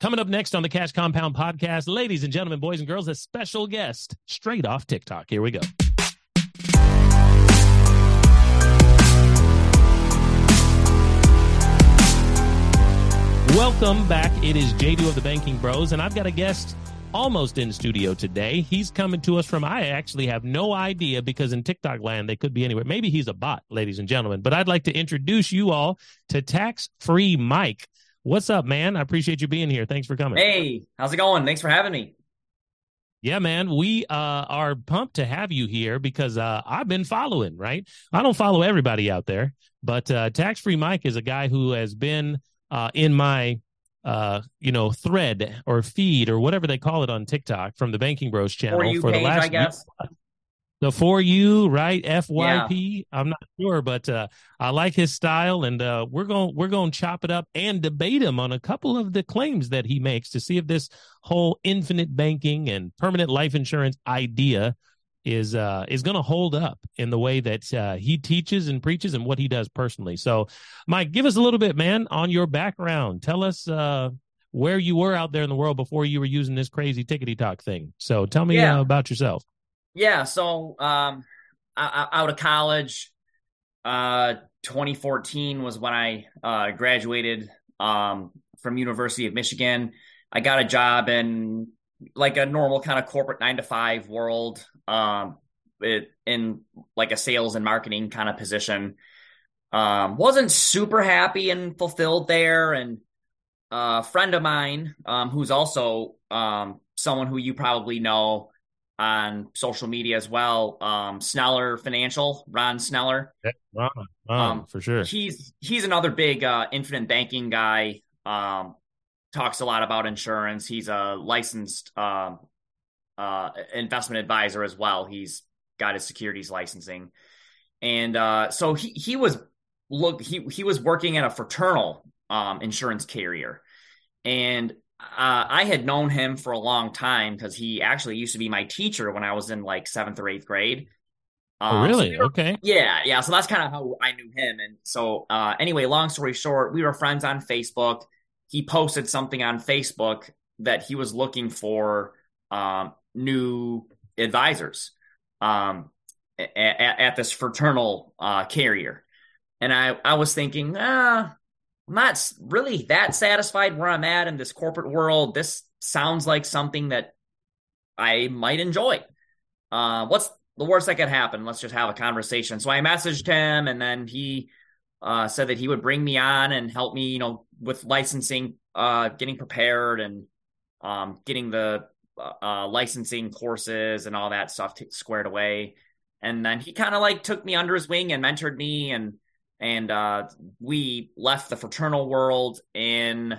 Coming up next on the Cash Compound podcast, ladies and gentlemen, boys and girls, a special guest straight off TikTok. Here we go. Welcome back. It is JDew of the Banking Bros, and I've got a guest almost in studio today. He's coming to us from, I actually have no idea because in TikTok land, they could be anywhere. Maybe he's a bot, ladies and gentlemen. But I'd like to introduce you all to Tax Free Mike. What's up, man? I appreciate you being here. Thanks for coming. Hey, how's it going? Thanks for having me. Yeah, man, we uh, are pumped to have you here because uh, I've been following, right? I don't follow everybody out there, but uh, Tax Free Mike is a guy who has been uh, in my uh, you know, thread or feed or whatever they call it on TikTok from the Banking Bros channel for, for the last I guess. Week the for you right? Fyp yeah. i'm not sure but uh, i like his style and uh, we're going we're going to chop it up and debate him on a couple of the claims that he makes to see if this whole infinite banking and permanent life insurance idea is uh is going to hold up in the way that uh, he teaches and preaches and what he does personally. So mike give us a little bit man on your background. Tell us uh where you were out there in the world before you were using this crazy tickety talk thing. So tell me yeah. uh, about yourself yeah, so um, out of college, uh, 2014 was when I uh, graduated um, from University of Michigan. I got a job in like a normal kind of corporate nine to five world, um, it, in like a sales and marketing kind of position. Um, wasn't super happy and fulfilled there, and a friend of mine um, who's also um, someone who you probably know on social media as well. Um, Sneller Financial, Ron Sneller. Yeah, Ron, Ron um, for sure. He's he's another big uh, infinite banking guy. Um, talks a lot about insurance. He's a licensed um, uh, investment advisor as well. He's got his securities licensing, and uh, so he he was look he he was working at a fraternal um, insurance carrier, and uh, I had known him for a long time because he actually used to be my teacher when I was in like seventh or eighth grade. Oh, um, oh, really? So we were, okay. Yeah, yeah. So that's kind of how I knew him. And so, uh, anyway, long story short, we were friends on Facebook. He posted something on Facebook that he was looking for um, new advisors um, at, at, this fraternal uh, carrier. And I, I was thinking, ah, I'm not really that satisfied where I'm at in this corporate world. This sounds like something that I might enjoy. Uh, what's the worst that could happen? Let's just have a conversation. So I messaged him, and then he uh, said that he would bring me on and help me, you know, with licensing, uh, getting prepared, and um, getting the uh, uh licensing courses and all that stuff t- squared away. And then he kind of like took me under his wing and mentored me and and uh, we left the fraternal world in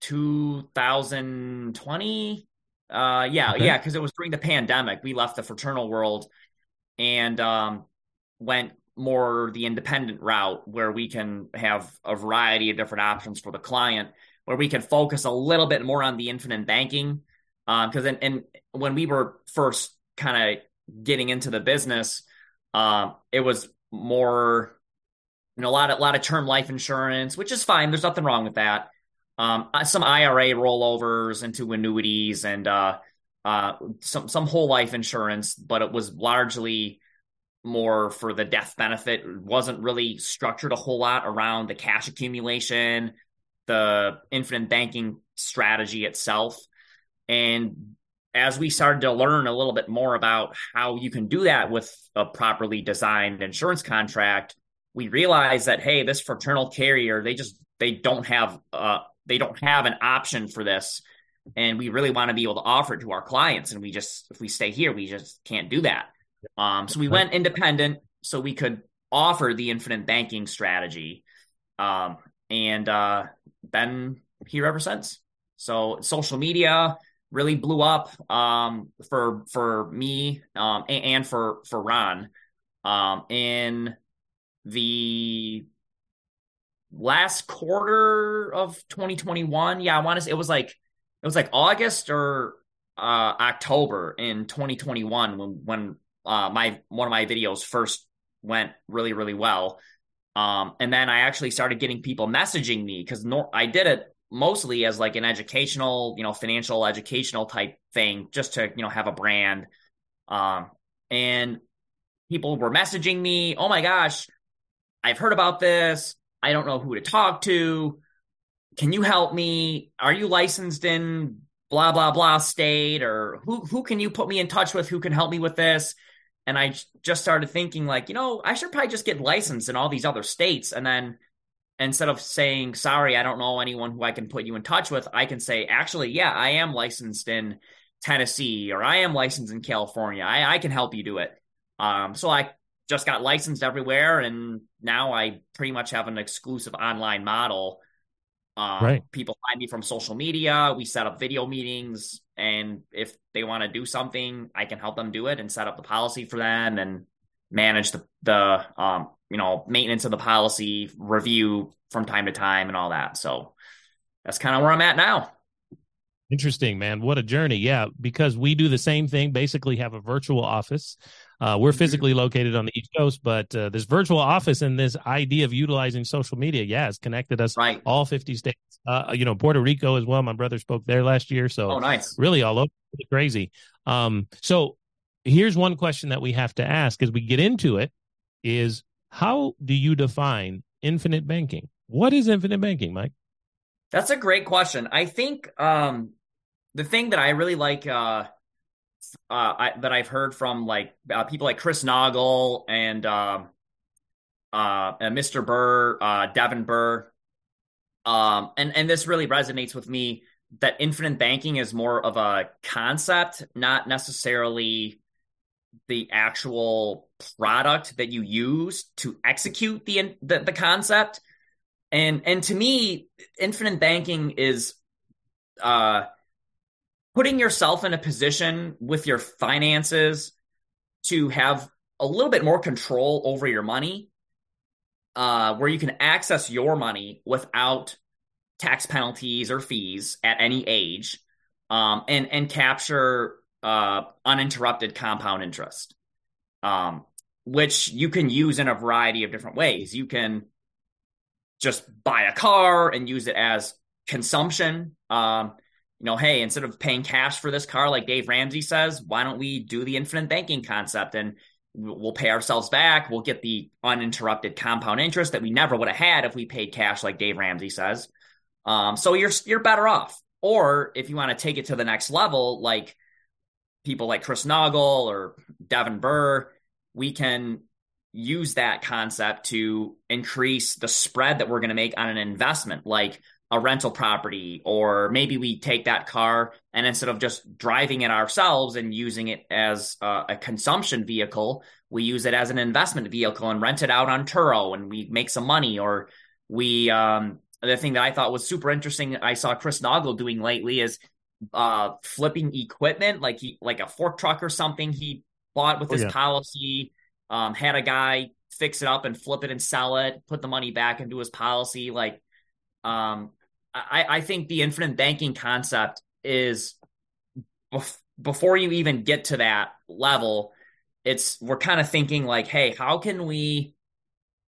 2020 uh, yeah okay. yeah because it was during the pandemic we left the fraternal world and um, went more the independent route where we can have a variety of different options for the client where we can focus a little bit more on the infinite banking because um, and, when we were first kind of getting into the business um, it was more, you know, a lot of a lot of term life insurance, which is fine. There's nothing wrong with that. Um, uh, some IRA rollovers into annuities and uh, uh, some some whole life insurance, but it was largely more for the death benefit. It wasn't really structured a whole lot around the cash accumulation, the infinite banking strategy itself. And as we started to learn a little bit more about how you can do that with a properly designed insurance contract, we realized that hey, this fraternal carrier they just they don't have uh they don't have an option for this, and we really want to be able to offer it to our clients, and we just if we stay here, we just can't do that. Um, so we went independent so we could offer the infinite banking strategy, um, and uh, been here ever since. So social media really blew up um, for for me um, and, and, for for Ron um, in the last quarter of 2021. Yeah, I want to say it was like it was like August or uh, October in 2021 when when uh, my one of my videos first went really really well. Um, and then I actually started getting people messaging me because no, I did it mostly as like an educational, you know, financial educational type thing, just to you know have a brand. Um, and people were messaging me, "Oh my gosh, I've heard about this. I don't know who to talk to. Can you help me? Are you licensed in blah blah blah state or who who can you put me in touch with who can help me with this?" And I just started thinking like, you know, I should probably just get licensed in all these other states and then instead of saying, "Sorry, I don't know anyone who I can put you in touch with," I can say, "Actually, yeah, I am licensed in Tennessee or I am licensed in California. I, I can help you do it." Um, so I just got licensed everywhere, and now I pretty much have an exclusive online model. Um, right. People find me from social media. We set up video meetings, and if they want to do something, I can help them do it and set up the policy for them and manage the the um, you know maintenance of the policy, review from time to time, and all that. So that's kind of where I'm at now. Interesting, man. What a journey. Yeah, because we do the same thing, basically have a virtual office. Uh, we're mm-hmm. physically located on the East Coast, but uh, this virtual office and this idea of utilizing social media, yeah, has connected us right. all 50 states. Uh, you know, Puerto Rico as well. My brother spoke there last year. So, oh, nice. Really all over crazy. Um, so here's one question that we have to ask as we get into it is how do you define infinite banking? What is infinite banking, Mike? That's a great question. I think um, the thing that I really like uh, uh, I, that I've heard from like uh, people like Chris Naugle and um, uh, Mr. Burr, uh, Devin Burr, um, and and this really resonates with me that infinite banking is more of a concept, not necessarily the actual product that you use to execute the the, the concept. And and to me, infinite banking is uh putting yourself in a position with your finances to have a little bit more control over your money, uh, where you can access your money without tax penalties or fees at any age, um, and and capture uh, uninterrupted compound interest, um, which you can use in a variety of different ways. You can just buy a car and use it as consumption. Um, you know, hey, instead of paying cash for this car, like Dave Ramsey says, why don't we do the infinite banking concept and we'll pay ourselves back. We'll get the uninterrupted compound interest that we never would have had if we paid cash, like Dave Ramsey says. Um, so you're you're better off. Or if you want to take it to the next level, like people like Chris Naugle or Devin Burr, we can use that concept to increase the spread that we're going to make on an investment. Like a rental property, or maybe we take that car and instead of just driving it ourselves and using it as a, a consumption vehicle, we use it as an investment vehicle and rent it out on Turo and we make some money. Or we, um, the thing that I thought was super interesting, I saw Chris Naugle doing lately is uh, flipping equipment, like he, like a fork truck or something he bought with oh, his yeah. policy. Um, had a guy fix it up and flip it and sell it, put the money back into his policy. Like, um, I, I think the infinite banking concept is bef- before you even get to that level, it's we're kind of thinking like, hey, how can we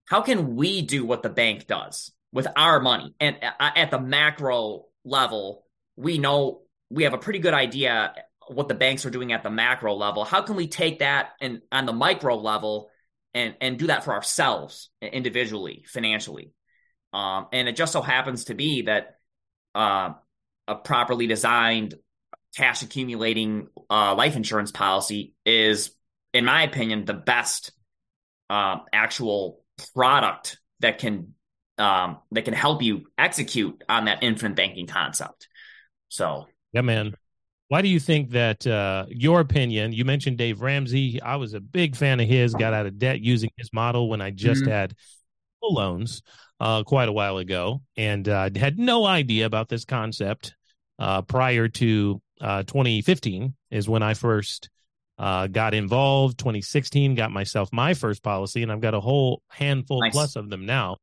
how can we do what the bank does with our money? And at the macro level, we know we have a pretty good idea what the banks are doing at the macro level. How can we take that and on the micro level and and do that for ourselves individually, financially? Um, and it just so happens to be that uh, a properly designed cash accumulating uh, life insurance policy is, in my opinion, the best uh, actual product that can um, that can help you execute on that infinite banking concept. So, yeah, man. Why do you think that uh, your opinion? You mentioned Dave Ramsey. I was a big fan of his. Got out of debt using his model when I just mm-hmm. had loans uh, quite a while ago, and uh, had no idea about this concept uh, prior to uh, 2015. Is when I first uh, got involved. 2016 got myself my first policy, and I've got a whole handful nice. plus of them now.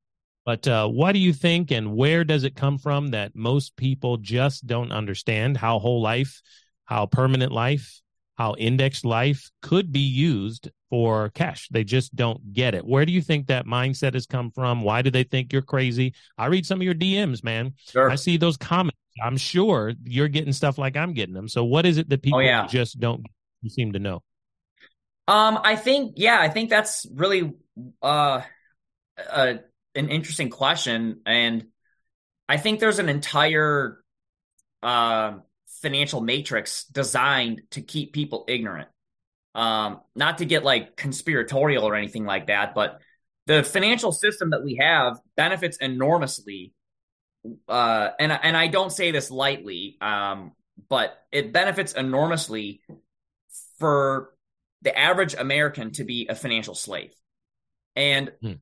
But uh, what do you think, and where does it come from that most people just don't understand how whole life, how permanent life, how indexed life could be used for cash. They just don't get it. Where do you think that mindset has come from? Why do they think you're crazy? I read some of your DMs, man. Sure. I see those comments. I'm sure you're getting stuff like I'm getting them. So what is it that people oh, yeah. just don't seem to know? Um, I think yeah, I think that's really uh, uh an interesting question, and I think there's an entire uh financial matrix designed to keep people ignorant. Um, not to get like conspiratorial or anything like that, but the financial system that we have benefits enormously. Uh, and and I don't say this lightly, um, but it benefits enormously for the average American to be a financial slave. And hmm.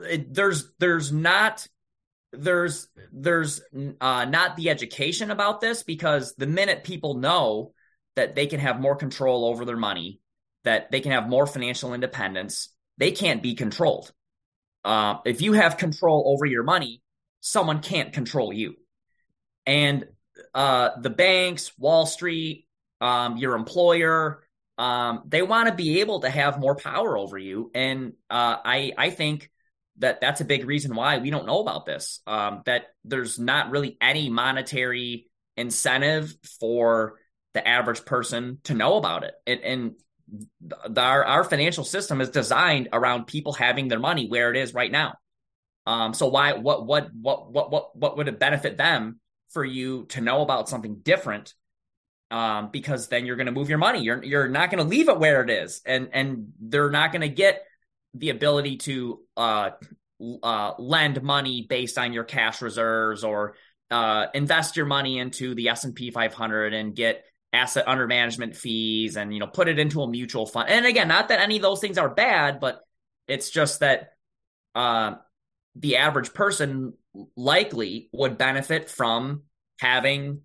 It, there's there's not there's there's uh, not the education about this because the minute people know that they can have more control over their money, that they can have more financial independence, they can't be controlled. Uh, if you have control over your money, someone can't control you. And uh, the banks, Wall Street, um, your employer, um, they want to be able to have more power over you. And uh, I I think that that's a big reason why we don't know about this. Um, that there's not really any monetary incentive for the average person to know about it. And, and the, our our financial system is designed around people having their money where it is right now. Um, so why what what what what what what would it benefit them for you to know about something different? Um, because then you're going to move your money. You're you're not going to leave it where it is, and and they're not going to get the ability to uh, uh, lend money based on your cash reserves or uh, invest your money into the S&P 500 and get asset under management fees and you know put it into a mutual fund. And again, not that any of those things are bad, but it's just that uh, the average person likely would benefit from having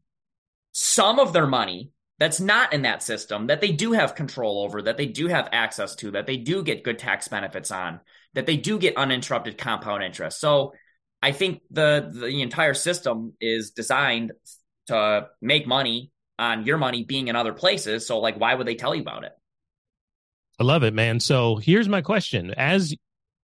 some of their money that's not in that system that they do have control over, that they do have access to, that they do get good tax benefits on, that they do get uninterrupted compound interest. So I think the the entire system is designed to make money on your money being in other places. So like why would they tell you about it? I love it, man. So here's my question. As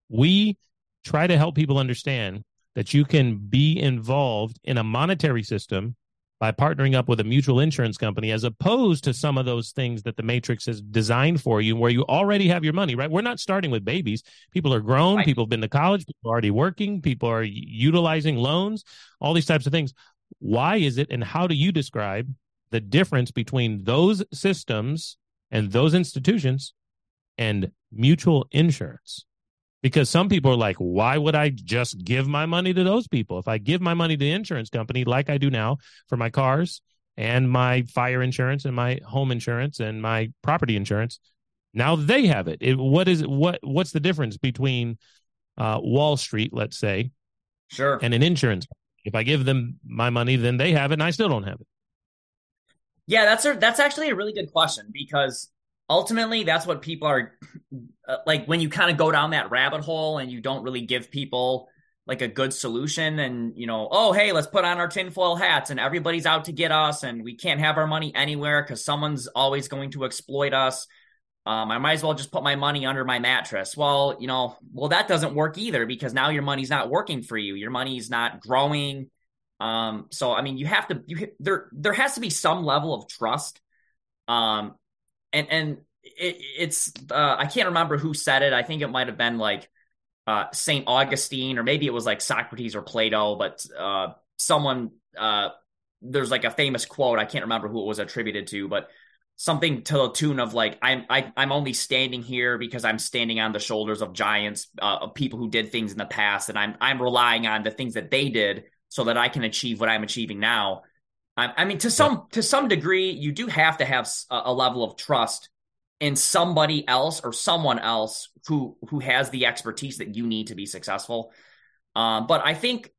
we try to help people understand that you can be involved in a monetary system by partnering up with a mutual insurance company as opposed to some of those things that the matrix has designed for you where you already have your money right? We're not starting with babies. People are grown right. people have been to college people are already working people are utilizing loans all these types of things. Why is it and how do you describe the difference between those systems and those institutions and mutual insurance because some people are like, why would I just give my money to those people? If I give my money to the insurance company, like I do now for my cars and my fire insurance and my home insurance and my property insurance, now they have it. it what is what? What's the difference between uh, Wall Street, let's say, sure, and an insurance? If I give them my money, then they have it, and I still don't have it. Yeah, that's a, that's actually a really good question because ultimately that's what people are uh, like when you kind of go down that rabbit hole and you don't really give people like a good solution and you know oh hey let's put on our tinfoil hats and everybody's out to get us and we can't have our money anywhere because someone's always going to exploit us. Um, i might as well just put my money under my mattress. Well you know well that doesn't work either because now your money's not working for you. Your money's not growing. Um, so i mean you have to you there there has to be some level of trust um, and and it, it's uh, I can't remember who said it. I think it might have been like uh, Saint Augustine, or maybe it was like Socrates or Plato, but uh, someone uh, there's like a famous quote. I can't remember who it was attributed to, but something to the tune of like I'm I, am i am only standing here because I'm standing on the shoulders of giants, uh, of people who did things in the past, and I'm I'm relying on the things that they did so that I can achieve what I'm achieving now. I, mean, to some to some degree, you do have to have a, a level of trust in somebody else or someone else who who has the expertise that you need to be successful. Um, but I think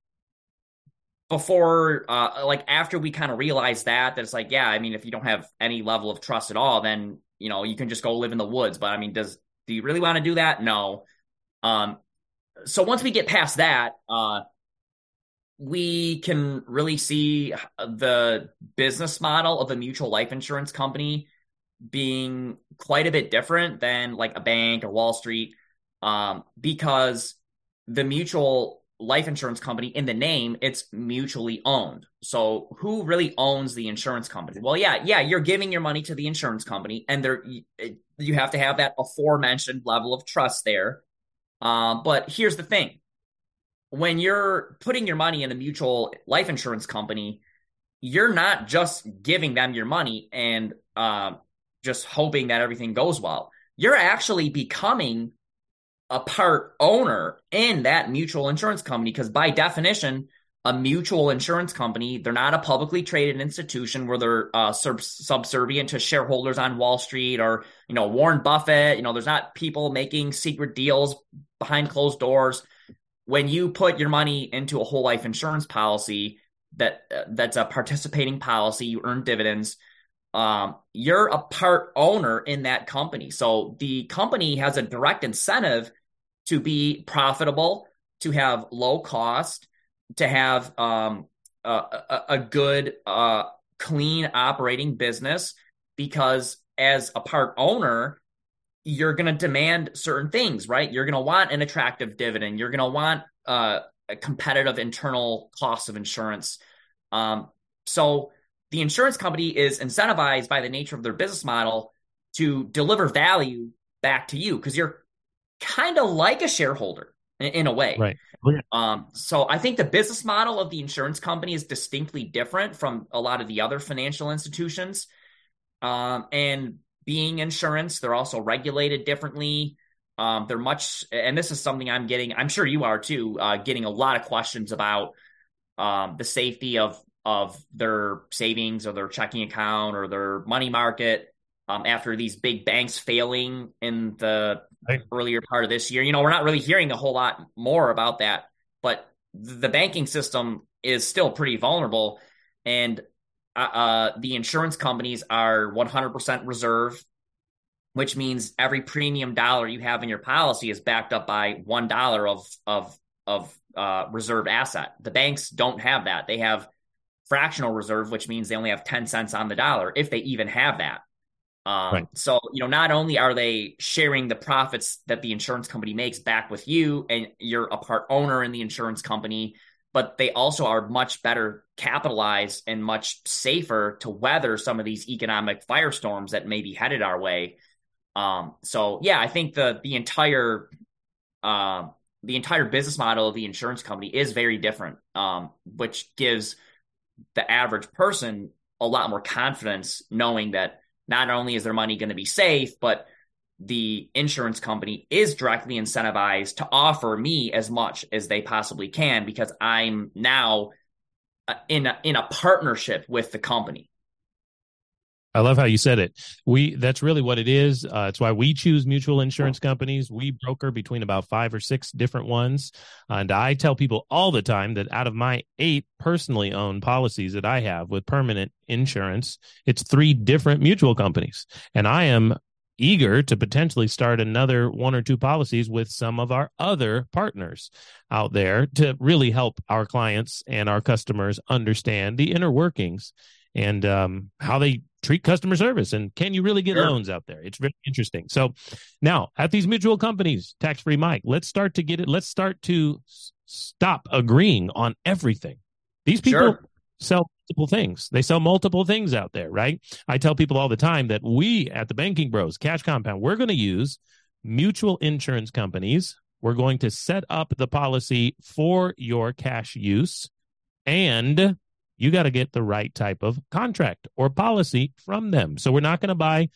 before, uh, like after we kind of realize that, that it's like, yeah, I mean, if you don't have any level of trust at all, then you know you can just go live in the woods. But I mean, does do you really want to do that? No. Um, so once we get past that, uh, we can really see the business model of a mutual life insurance company being quite a bit different than like a bank or Wall Street um, because the mutual life insurance company in the name it's mutually owned. So who really owns the insurance company? Well yeah yeah you're giving your money to the insurance company and there you have to have that aforementioned level of trust there. Um, but here's the thing when you're putting your money in a mutual life insurance company you're not just giving them your money and uh, just hoping that everything goes well. You're actually becoming a part owner in that mutual insurance company because by definition a mutual insurance company they're not a publicly traded institution where they're uh, sub- subservient to shareholders on wall street or you know warren buffett. You know there's not people making secret deals behind closed doors when you put your money into a whole life insurance policy that uh, that's a participating policy you earn dividends um, you're a part owner in that company so the company has a direct incentive to be profitable, to have low cost, to have um, a, a, good, uh, clean operating business. Because as a part owner, you're going to demand certain things, right? You're going to want an attractive dividend. You're going to want uh, a competitive internal cost of insurance. Um, so the insurance company is incentivized by the nature of their business model to deliver value back to you because you're kind of like a shareholder in, in a way. Right. Um, so I think the business model of the insurance company is distinctly different from a lot of the other financial institutions. Um, and being insurance, they're also regulated differently. Um, they're much, and this is something I'm getting. I'm sure you are too. Uh, getting a lot of questions about um, the safety of of their savings or their checking account or their money market um, after these big banks failing in the right. earlier part of this year. You know, we're not really hearing a whole lot more about that, but the banking system is still pretty vulnerable. And uh, uh the insurance companies are 100% reserve, which means every premium dollar you have in your policy is backed up by one dollar of of of uh, reserved asset. The banks don't have that; they have fractional reserve, which means they only have 10 cents on the dollar, if they even have that. Um, right. So, you know, not only are they sharing the profits that the insurance company makes back with you, and you're a part owner in the insurance company, but they also are much better capitalized and much safer to weather some of these economic firestorms that may be headed our way. Um, so, yeah, I think the the entire uh, the entire business model of the insurance company is very different, um, which gives the average person a lot more confidence knowing that not only is their money going to be safe, but the insurance company is directly incentivized to offer me as much as they possibly can because I'm now uh, in a, in a partnership with the company. I love how you said it. We that's really what it is. Uh, it's why we choose mutual insurance companies. We broker between about five or six different ones, and I tell people all the time that out of my eight personally owned policies that I have with permanent insurance, it's three different mutual companies, and I am eager to potentially start another one or two policies with some of our other partners out there to really help our clients and our customers understand the inner workings and um, how they treat customer service and can you really get sure. loans out there it's very interesting so now at these mutual companies tax free mike let's start to get it let's start to s- stop agreeing on everything these people sure. sell multiple things they sell multiple things out there right i tell people all the time that we at the banking bros cash compound we're going to use mutual insurance companies we're going to set up the policy for your cash use and you got to get the right type of contract or policy from them. So we're not going to buy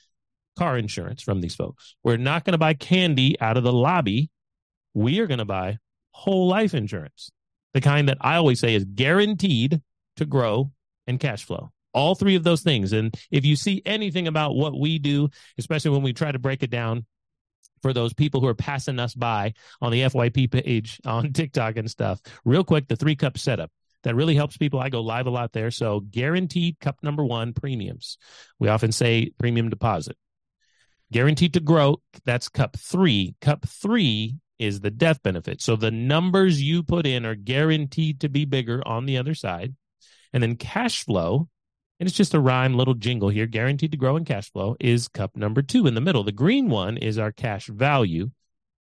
car insurance from these folks. We're not going to buy candy out of the lobby. We are going to buy whole life insurance, the kind that I always say is guaranteed to grow and cash flow. All three of those things. And if you see anything about what we do, especially when we try to break it down for those people who are passing us by on the FYP page on TikTok and stuff, real quick, the three cup setup that really helps people. I go live a lot there. So guaranteed cup number one premiums. We often say premium deposit. Guaranteed to grow. That's cup three. Cup three is the death benefit. So the numbers you put in are guaranteed to be bigger on the other side. And then cash flow and it's just a rhyme little jingle here, guaranteed to grow in cash flow, is cup number two in the middle. The green one is our cash value,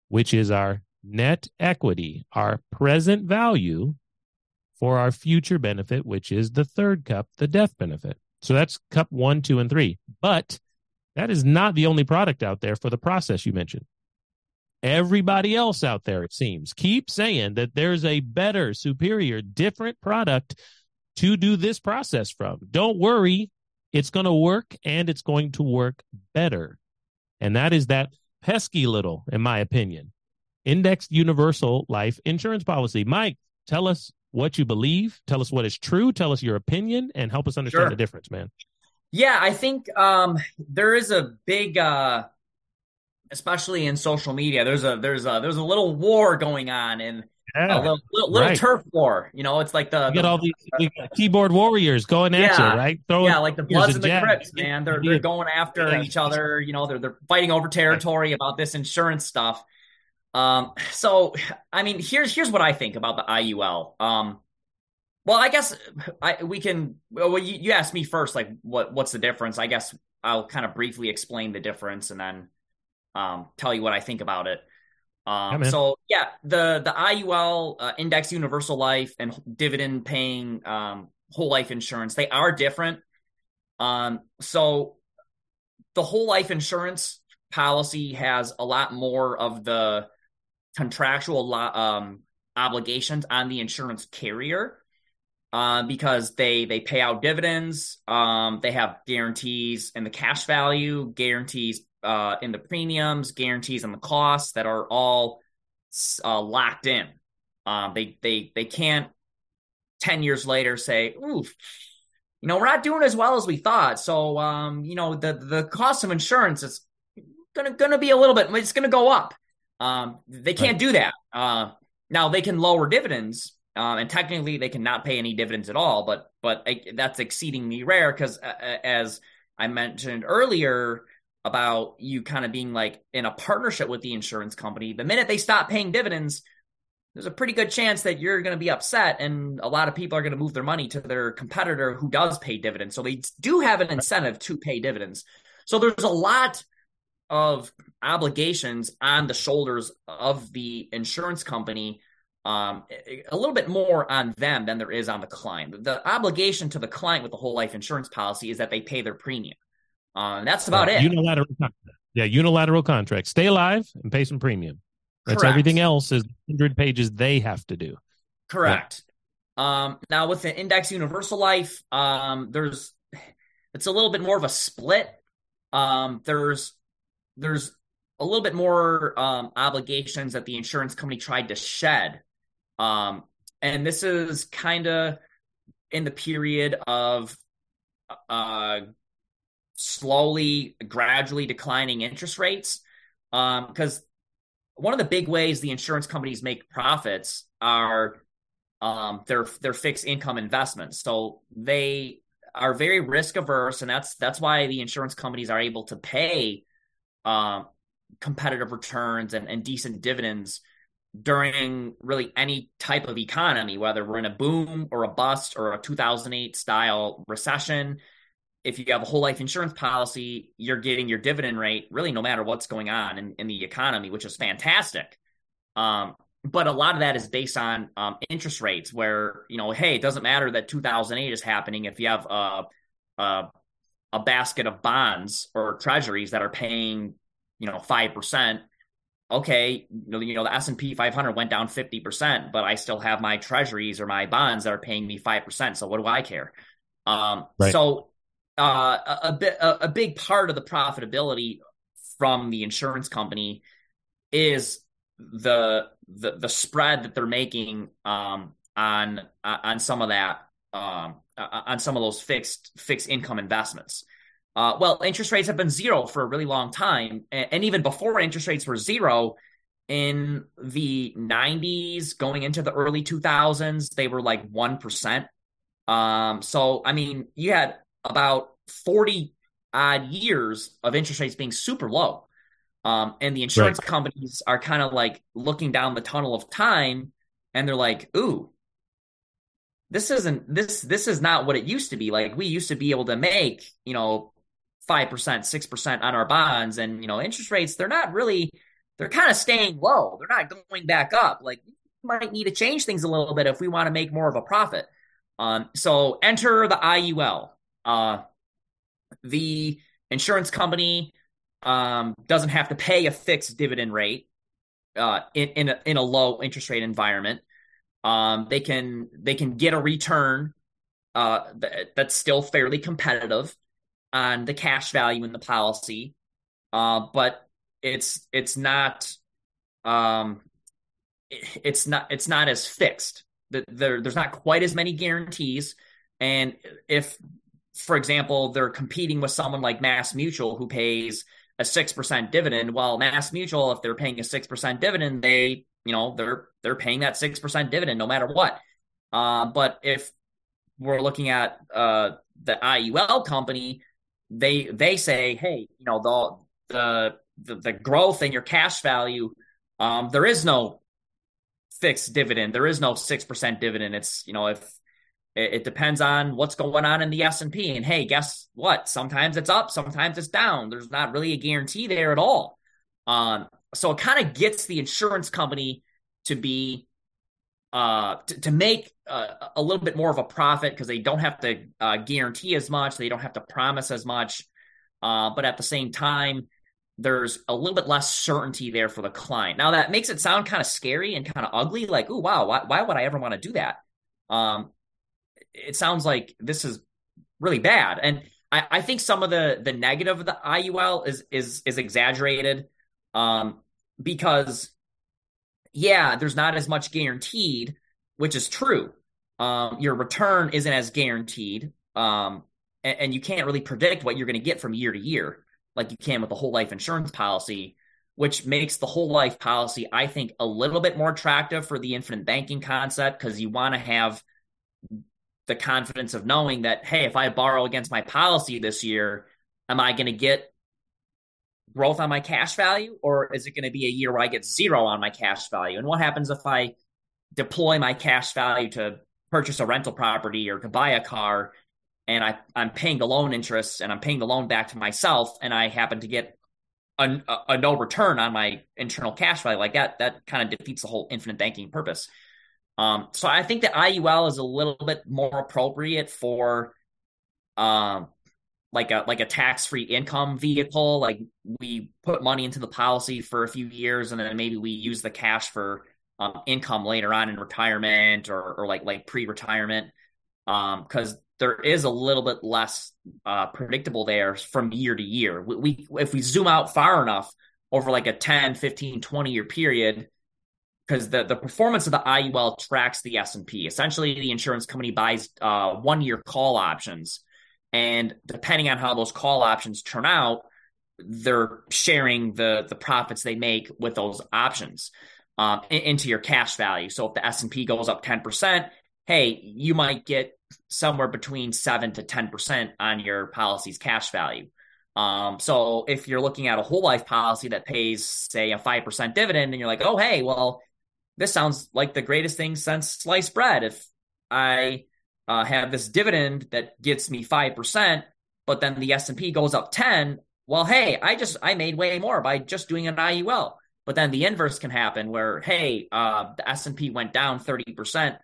which is our net equity, our present value for our future benefit, which is the third cup, the death benefit. So that's cup one, two, and three. But that is not the only product out there for the process you mentioned. Everybody else out there, it seems, keep saying that there's a better, superior, different product to do this process from. Don't worry, it's going to work and it's going to work better. And that is that pesky little, in my opinion, indexed universal life insurance policy. Mike, tell us what you believe, tell us what is true, tell us your opinion, and help us understand sure. the difference, man. Yeah, I think um, there is a big, uh, especially in social media. There's a there's a there's a little war going on, and yeah, a little, little, little right. turf war. You know, it's like the you get the, all these uh, keyboard warriors going at yeah, you, right? Throwing yeah, like the Bloods and the Crips, man. They're they're going after yeah. each other. You know, they're they're fighting over territory about this insurance stuff. Um, so I mean, here's here's what I think about the IUL. Um, well, I guess I we can. Well, you, you asked me first, like what what's the difference? I guess I'll kind of briefly explain the difference and then um tell you what I think about it. Um, yeah, so yeah, the the IUL uh, Index Universal Life and dividend paying um, whole life insurance they are different. Um, so the whole life insurance policy has a lot more of the contractual lo- um, obligations on the insurance carrier uh, because they they pay out dividends. Um, they have guarantees in the cash value, guarantees uh, in the premiums, guarantees on the costs that are all uh, locked in. Um, they they they can't ten years later say, "Oof, you know, we're not doing as well as we thought." So, um, you know, the the cost of insurance is gonna gonna be a little bit. It's gonna go up. Um, they can't do that. Uh, now they can lower dividends, um, and technically they cannot pay any dividends at all. But but that's exceedingly rare because, uh, uh, as I mentioned earlier, about you kind of being like in a partnership with the insurance company. The minute they stop paying dividends, there's a pretty good chance that you're going to be upset and a lot of people are going to move their money to their competitor who does pay dividends. So they do have an incentive to pay dividends. So there's a lot of obligations on the shoulders of the insurance company um, a little bit more on them than there is on the client. The obligation to the client with the whole life insurance policy is that they pay their premium. Uh, that's about it. Unilateral contract. Yeah, unilateral contract. Stay alive and pay some premium. That's Correct. everything else is 100 pages they have to do. Correct. Yeah. Um, now with the index universal life, um, there's it's a little bit more of a split. Um, there's there's a little bit more um, obligations that the insurance company tried to shed. Um, and this is kind of in the period of uh, slowly, gradually declining interest rates. Because um, one of the big ways the insurance companies make profits are um, their their fixed income investments. So they are very risk averse, and that's that's why the insurance companies are able to pay um, competitive returns and, and decent dividends during really any type of economy, whether we're in a boom or a bust or a 2008 style recession if you have a whole life insurance policy, you're getting your dividend rate really no matter what's going on in, in the economy, which is fantastic. Um, but a lot of that is based on um, interest rates, where you know, hey, it doesn't matter that 2008 is happening if you have a, a, a basket of bonds or treasuries that are paying, you know, five percent. Okay, you know, the S and P 500 went down 50 percent, but I still have my treasuries or my bonds that are paying me five percent. So what do I care? Um, right. So uh, a, bit a, a big part of the profitability from the insurance company is the the the spread that they're making um, on on some of that um, on some of those fixed fixed income investments. Uh, well, interest rates have been zero for a really long time, and, and even before interest rates were zero, in the 90s, going into the early 2000s, they were like one percent. Um, so I mean, you had about 40 odd years of interest rates being super low. Um, and the insurance right. companies are kind of like looking down the tunnel of time and they're like, ooh, this isn't this this is not what it used to be. Like we used to be able to make, you know, five percent, six percent on our bonds, and you know, interest rates they're not really they're kind of staying low. They're not going back up. Like might need to change things a little bit if we want to make more of a profit. Um, so enter the IUL. Uh, the insurance company um, doesn't have to pay a fixed dividend rate uh, in in a, in a low interest rate environment. Um, they can they can get a return uh, that's still fairly competitive on the cash value in the policy, uh, but it's it's not um, it's not it's not as fixed. There, there's not quite as many guarantees, and if, for example, they're competing with someone like Mass Mutual who pays a six percent dividend, well, Mass Mutual, if they're paying a six percent dividend, they you know they're they're paying that six percent dividend no matter what. Uh, but if we're looking at uh, the IUL company, they they say, hey, you know the the the, growth in your cash value, um, there is no fixed dividend. There is no six percent dividend. It's you know if it, it depends on what's going on in the S and P. And hey, guess what? Sometimes it's up, sometimes it's down. There's not really a guarantee there at all. Um, so it kind of gets the insurance company to be uh, to, to make uh, a little bit more of a profit because they don't have to uh, guarantee as much, they don't have to promise as much, uh, but at the same time, there's a little bit less certainty there for the client. Now that makes it sound kind of scary and kind of ugly, like, oh wow, why, why would I ever want to do that? Um, it sounds like this is really bad, and I, I think some of the the negative of the IUL is is is exaggerated. Um, because yeah, there's not as much guaranteed, which is true. Um, your return isn't as guaranteed, um, and, and, you can't really predict what you're going to get from year to year, like you can with a whole life insurance policy, which makes the whole life policy, I think, a little bit more attractive for the infinite banking concept because you want to have the confidence of knowing that, hey, if I borrow against my policy this year, am I going to get growth on my cash value, or is it going to be a year where I get zero on my cash value? And what happens if I deploy my cash value to purchase a rental property or to buy a car and I, I'm paying the loan interest and I'm paying the loan back to myself and I happen to get a, a, a no return on my internal cash value like that, that kind of defeats the whole infinite banking purpose. Um, so I think the IUL is a little bit more appropriate for um, like a like a tax free income vehicle. Like we put money into the policy for a few years, and then maybe we use the cash for um, income later on in retirement or or like like pre retirement, because um, there is a little bit less uh, predictable there from year to year. We, we if we zoom out far enough over like a 10, 15, 20 year period, because the, the performance of the IUL tracks the S&P. Essentially, the insurance company buys uh, one year call options and depending on how those call options turn out, they're sharing the the profits they make with those options um, into your cash value. So if the S and P goes up ten percent, hey, you might get somewhere between seven to ten percent on your policy's cash value. Um, so if you're looking at a whole life policy that pays, say, a five percent dividend, and you're like, oh, hey, well, this sounds like the greatest thing since sliced bread. If I uh, have this dividend that gets me 5%, but then the S&P goes up 10, well, hey, I just, I made way more by just doing an IUL. But then the inverse can happen where, hey, uh, the S&P went down 30%.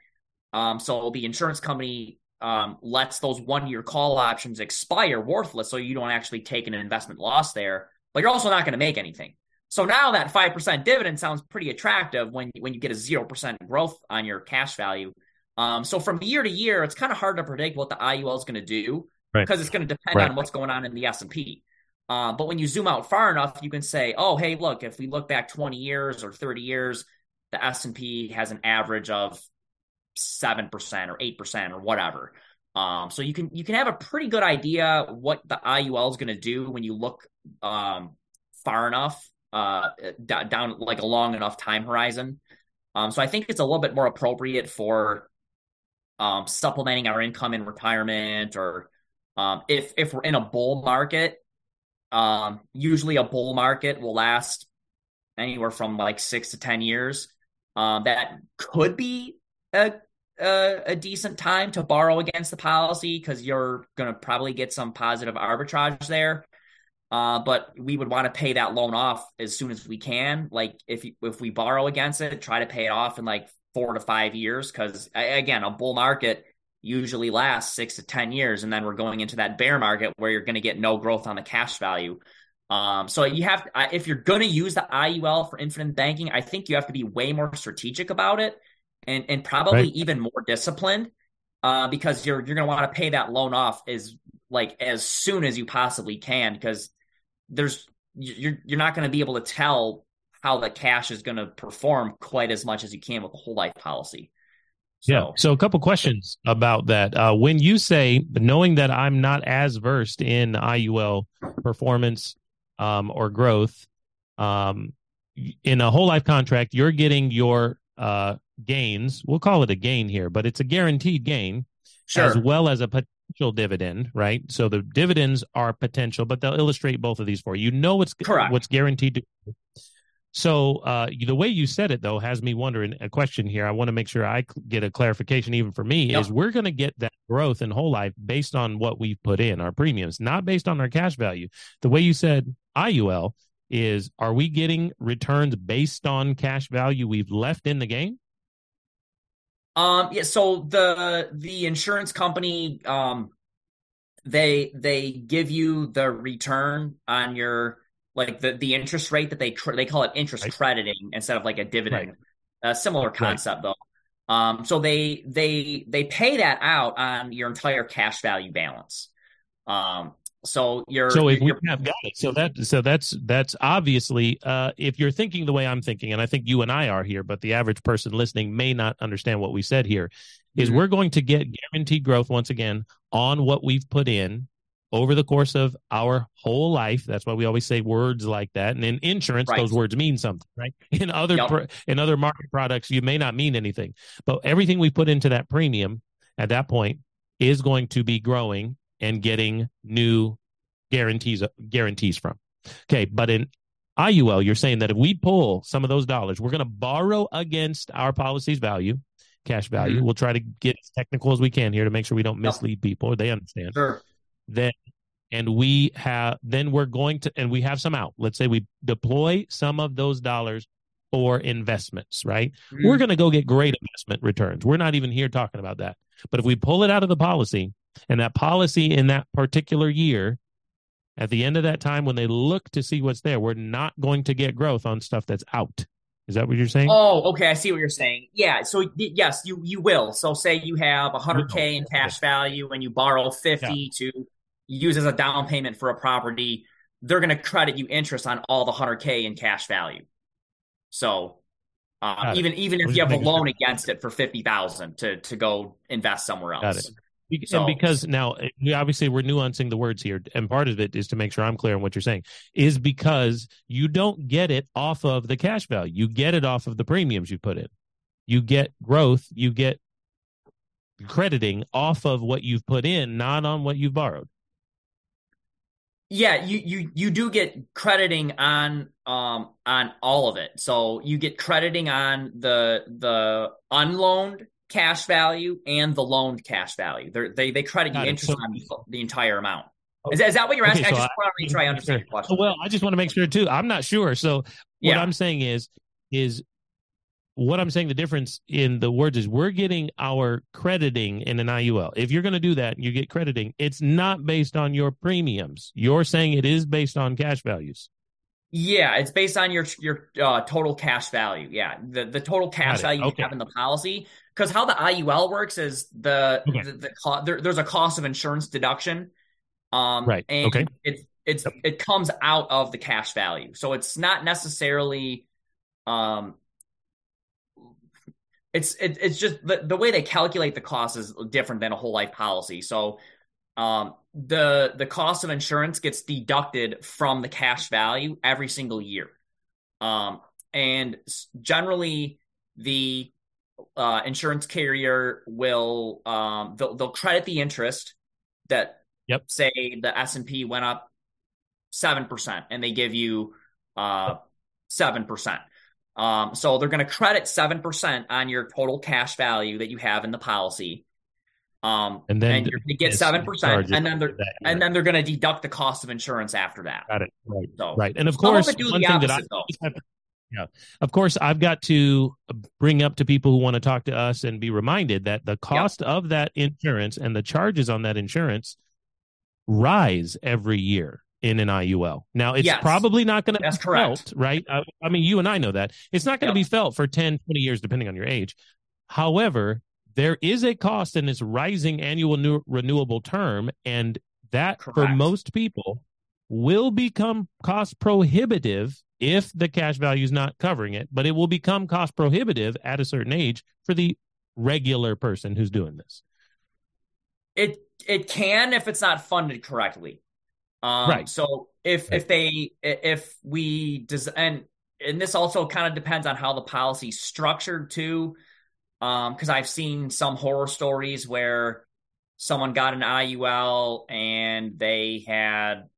Um, so the insurance company um, lets those one year call options expire worthless. So you don't actually take an investment loss there, but you're also not going to make anything. So now that 5% dividend sounds pretty attractive when, when you get a 0% growth on your cash value. Um, so from year to year, it's kind of hard to predict what the IUL is going to do because right. it's going to depend right. on what's going on in the S and P. Uh, but when you zoom out far enough, you can say, "Oh, hey, look! If we look back 20 years or 30 years, the S and P has an average of seven percent or eight percent or whatever." Um, so you can you can have a pretty good idea what the IUL is going to do when you look um, far enough uh, d- down like a long enough time horizon. Um, so I think it's a little bit more appropriate for um, supplementing our income in retirement or um, if if we're in a bull market um, usually a bull market will last anywhere from like six to ten years um, that could be a, a, a decent time to borrow against the policy because you're going to probably get some positive arbitrage there. Uh, but we would want to pay that loan off as soon as we can. Like if if we borrow against it, try to pay it off in like four to five years. Because again, a bull market usually lasts six to ten years, and then we're going into that bear market where you're going to get no growth on the cash value. Um, so you have if you're going to use the IUL for infinite banking, I think you have to be way more strategic about it, and and probably right. even more disciplined. Uh, because you're you're going to want to pay that loan off as like as soon as you possibly can because there's you're you're not going to be able to tell how the cash is going to perform quite as much as you can with a whole life policy. So. Yeah. So a couple questions about that. Uh, when you say knowing that I'm not as versed in IUL performance um, or growth, um, in a whole life contract, you're getting your uh, gains. We'll call it a gain here, but it's a guaranteed gain, sure. as well as a potential dividend, right? So the dividends are potential, but they'll illustrate both of these for you. You know what's Correct. what's guaranteed to. So uh, the way you said it though has me wondering a question here. I want to make sure I get a clarification even for me yep. is we're going to get that growth in whole life based on what we've put in our premiums, not based on our cash value. The way you said IUL is are we getting returns based on cash value we've left in the game? Um, yeah. So the the insurance company, um, they they give you the return on your like the the interest rate that they tr- they call it interest right. crediting instead of like a dividend. Right. A similar concept right. though. Um, so they they they pay that out on your entire cash value balance. Um, so you're so if we have got it, so that so that's that's obviously uh, if you're thinking the way I'm thinking, and I think you and I are here, but the average person listening may not understand what we said here. Is mm-hmm. we're going to get guaranteed growth once again on what we've put in over the course of our whole life. That's why we always say words like that. And in insurance, right. those words mean something, right? In other yep. in other market products, you may not mean anything, but everything we put into that premium at that point is going to be growing and getting new guarantees guarantees from. Okay, but in IUL, you're saying that if we pull some of those dollars, we're going to borrow against our policy's value, cash value. Mm-hmm. We'll try to get as technical as we can here to make sure we don't mislead people. They understand. Sure. Then and we have then we're going to and we have some out. Let's say we deploy some of those dollars for investments, right? Mm-hmm. We're going to go get great investment returns. We're not even here talking about that. But if we pull it out of the policy and that policy in that particular year, at the end of that time, when they look to see what's there, we're not going to get growth on stuff that's out. Is that what you're saying? Oh, okay. I see what you're saying. Yeah. So yes, you you will. So say you have 100k in cash value and you borrow 50 yeah. to use as a down payment for a property. They're going to credit you interest on all the 100k in cash value. So um, even even if you have a loan against it for 50,000 to to go invest somewhere else. So, and because now we obviously we're nuancing the words here, and part of it is to make sure I'm clear on what you're saying, is because you don't get it off of the cash value. You get it off of the premiums you put in. You get growth, you get crediting off of what you've put in, not on what you've borrowed. Yeah, you you you do get crediting on um on all of it. So you get crediting on the the unloaned cash value and the loaned cash value. They're, they they credit you interest so, on the, the, entire amount. Is, is that what you're asking? Okay, so I just want to make sure I understand your question. Well, I just want to make sure too. I'm not sure. So what yeah. I'm saying is is what I'm saying the difference in the words is we're getting our crediting in an IUL. If you're going to do that, you get crediting. It's not based on your premiums. You're saying it is based on cash values. Yeah, it's based on your your uh, total cash value. Yeah, the the total cash value okay. you have in the policy. Because how the IUL works is the okay. the, the co- there, there's a cost of insurance deduction. Um, right. And okay. It's it's yep. it comes out of the cash value, so it's not necessarily. Um, it's it, it's just the, the way they calculate the cost is different than a whole life policy. So um, the the cost of insurance gets deducted from the cash value every single year. Um, and generally, the uh, insurance carrier will um, they'll, they'll credit the interest that yep. say the S and P went up seven percent, and they give you uh, seven percent. Um, so they're going to credit 7% on your total cash value that you have in the policy. Um, and then and you're going to get 7%, and then they're, and then they're going to deduct the cost of insurance after that. Got it. Right. So, right. And of course, one thing that I, though. Yeah. Of course, I've got to bring up to people who want to talk to us and be reminded that the cost yep. of that insurance and the charges on that insurance rise every year in an IUL. Now, it's yes. probably not going to be correct. felt, right? I, I, mean, you and I know that. It's not going to yep. be felt for 10, 20 years, depending on your age. However, there is a cost in this rising annual new, renewable term, and that correct. for most people will become cost prohibitive if the cash value is not covering it, but it will become cost prohibitive at a certain age for the regular person who's doing this. It it can if it's not funded correctly. Um, right. So if if they if we design and and this also kind of depends on how the policy's structured too, because um, I've seen some horror stories where someone got an IUL and they had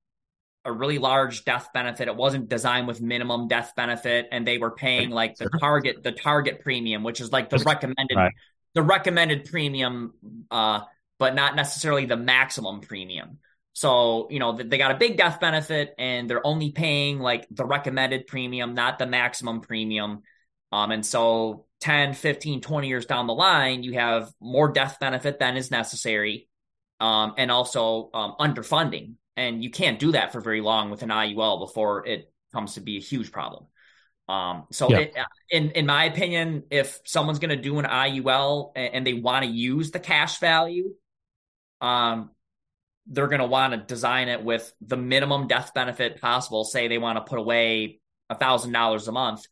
a really large death benefit. It wasn't designed with minimum death benefit, and they were paying like the target the target premium, which is like the recommended right. the recommended premium, uh, but not necessarily the maximum premium. So you know they got a big death benefit, and they're only paying like the recommended premium, not the maximum premium. Um, and so 10, 15, 20 years down the line, you have more death benefit than is necessary. Um, and also um, underfunding and you can't do that for very long with an IUL before it comes to be a huge problem. Um, so, yeah. it, in in my opinion, if someone's going to do an IUL and, and they want to use the cash value, um, they're going to want to design it with the minimum death benefit possible. Say they want to put away a thousand dollars a month,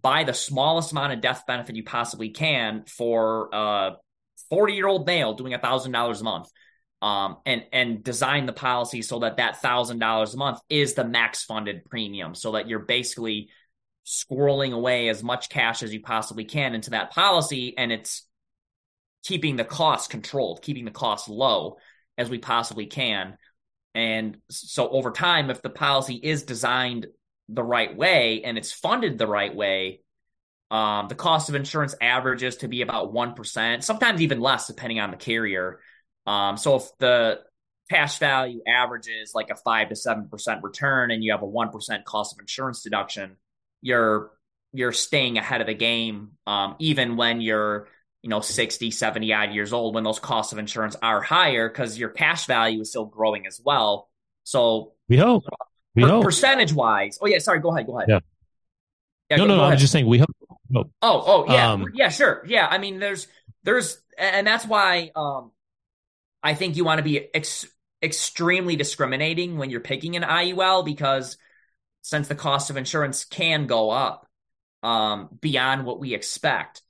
buy the smallest amount of death benefit you possibly can for a forty year old male doing a thousand dollars a month um, and and design the policy so that that thousand dollars a month is the max funded premium, so that you're basically squirreling away as much cash as you possibly can into that policy, and it's keeping the cost controlled, keeping the cost low as we possibly can. And so over time, if the policy is designed the right way and it's funded the right way, um, the cost of insurance averages to be about 1%, sometimes even less, depending on the carrier. Um, so if the cash value averages like a five to seven percent return, and you have a one percent cost of insurance deduction, you're you're staying ahead of the game, um, even when you're you know 60 70 odd years old when those costs of insurance are higher because your cash value is still growing as well. So we hope. We per- hope. percentage wise oh yeah sorry go ahead go ahead. Yeah, yeah no go, no, go no i'm just saying we hope, hope. oh oh yeah. Um, yeah sure. Yeah i mean there's there's and that's why um I think you want to be ex- extremely discriminating when you're picking an IUL because since the cost of insurance can go up um, beyond what we expect,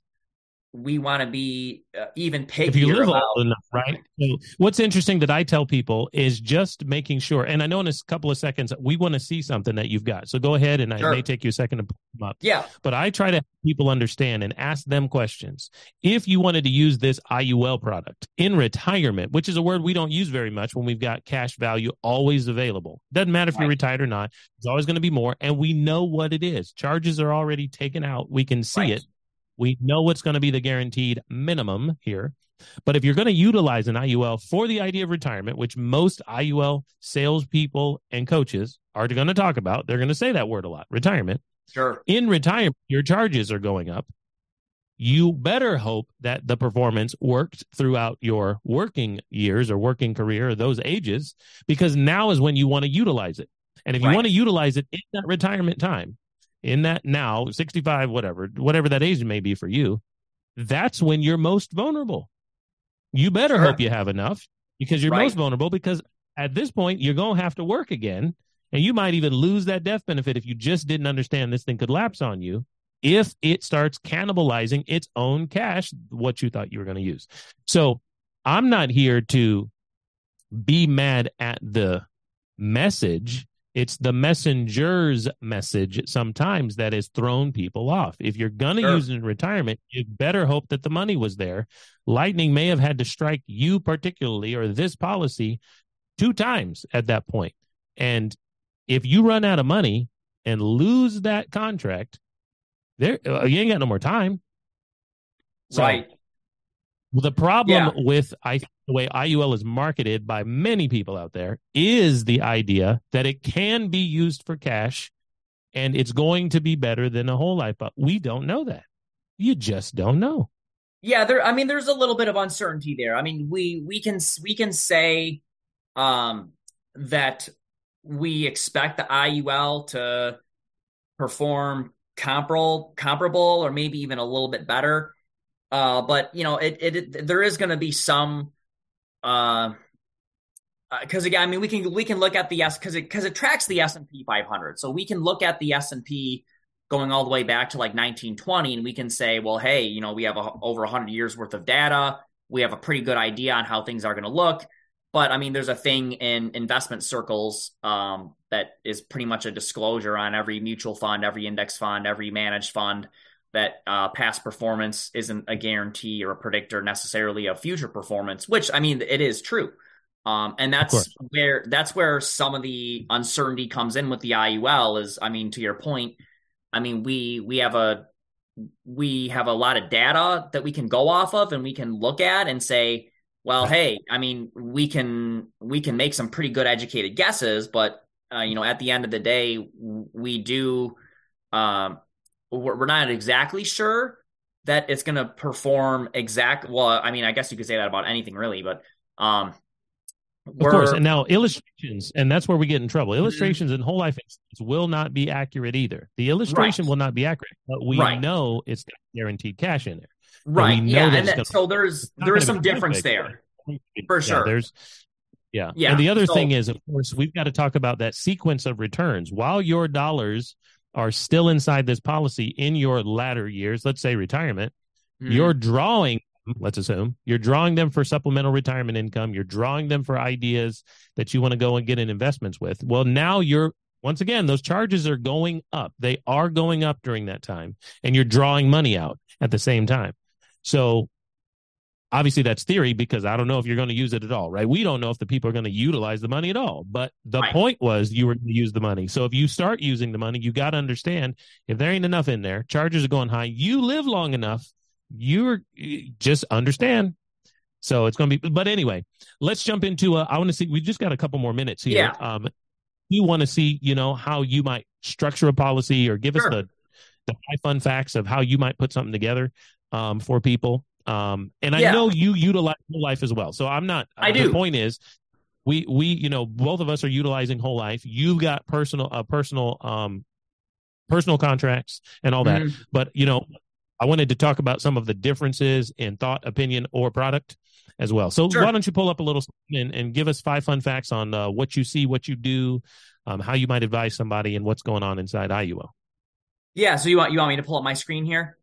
we want to be uh, even pickier if you live about, old enough, right? So what's interesting that I tell people is just making sure, and I know in a couple of seconds we want to see something that you've got. So go ahead, and sure. I may take you a second to put them up. Yeah, but I try to people understand and ask them questions. If you wanted to use this IUL product in retirement, which is a word we don't use very much when we've got cash value always available, doesn't matter if right. you're retired or not. It's always going to be more, and we know what it is. Charges are already taken out. We can see right. it we know what's going to be the guaranteed minimum here. But if you're going to utilize an IUL for the idea of retirement, which most IUL salespeople and coaches are going to talk about, they're going to say that word a lot retirement. Sure. In retirement, your charges are going up. You better hope that the performance worked throughout your working years or working career or those ages, because now is when you want to utilize it. And if you right. want to utilize it in that retirement time, in that now 65 whatever whatever that age may be for you that's when you're most vulnerable you better sure. hope you have enough because you're right. most vulnerable because at this point you're going to have to work again and you might even lose that death benefit if you just didn't understand this thing could lapse on you if it starts cannibalizing its own cash what you thought you were going to use so i'm not here to be mad at the message it's the messenger's message sometimes that has thrown people off. If you're going to sure. use it in retirement, you better hope that the money was there. Lightning may have had to strike you particularly or this policy two times at that point. And if you run out of money and lose that contract, there uh, you ain't got no more time. So, right. The problem yeah. with I the way IUL is marketed by many people out there is the idea that it can be used for cash and it's going to be better than a whole life. But we don't know that. You just don't know. Yeah, there. I mean, there's a little bit of uncertainty there. I mean, we we can we can say um, that we expect the IUL to perform comparable, comparable, or maybe even a little bit better. Uh, but you know, it, it, it there is going to be some, uh, because uh, again, I mean, we can we can look at the S because it because it tracks the S and P 500, so we can look at the S and P going all the way back to like 1920, and we can say, well, hey, you know, we have a, over 100 years worth of data. We have a pretty good idea on how things are going to look. But I mean, there's a thing in investment circles um, that is pretty much a disclosure on every mutual fund, every index fund, every managed fund that uh, past performance isn't a guarantee or a predictor necessarily of future performance, which I mean, it is true. Um, and that's where that's where some of the uncertainty comes in with the IUL is, I mean, to your point, I mean, we we have a we have a lot of data that we can go off of and we can look at and say, well, hey, I mean, we can we can make some pretty good educated guesses, but uh, you know, at the end of the day, we do um, we're not exactly sure that it's going to perform exact. Well, I mean, I guess you could say that about anything really, but um, of course. And now illustrations, and that's where we get in trouble. Mm-hmm. Illustrations mm-hmm. in whole life insurance will not be accurate either. The illustration right. will not be accurate, but we right. know it's got guaranteed cash in there. Right. Yeah. And that, so there's there is some difference there for sure. Yeah, there's yeah. yeah. And the other so, thing is, of course, we've got to talk about that sequence of returns. While your dollars are still inside this policy in your latter years, let's say retirement, mm-hmm. you're drawing let's assume you're drawing them for supplemental retirement income you're drawing them for ideas that you want to go and get in investments with. Well now you're once again those charges are going up. They are going up during that time and you're drawing money out at the same time. So obviously that's theory because I don't know if you're going to use it at all, right? We don't know if the people are going to utilize the money at all. But the right. point was you were going to use the money. So if you start using the money, you got to understand if there ain't enough in there, charges are going high. You live long enough, you're just understand. So it's going to be, but anyway, let's jump into. Uh, I want to see. We just got a couple more minutes here. Yeah. Um, you want to see, you know, how you might structure a policy or give sure. us the the high fun facts of how you might put something together um, for people. Um, and I yeah. know you utilize whole life as well. So I'm not. I do. The point is, we we you know both of us are utilizing whole life. You've got personal uh, personal um personal contracts and all that. Mm-hmm. But you know, I wanted to talk about some of the differences in thought, opinion, or product as well. So sure. why don't you pull up a little and, and give us five fun facts on uh, what you see, what you do, um, how you might advise somebody, and what's going on inside IUL. Yeah. So you want you want me to pull up my screen here?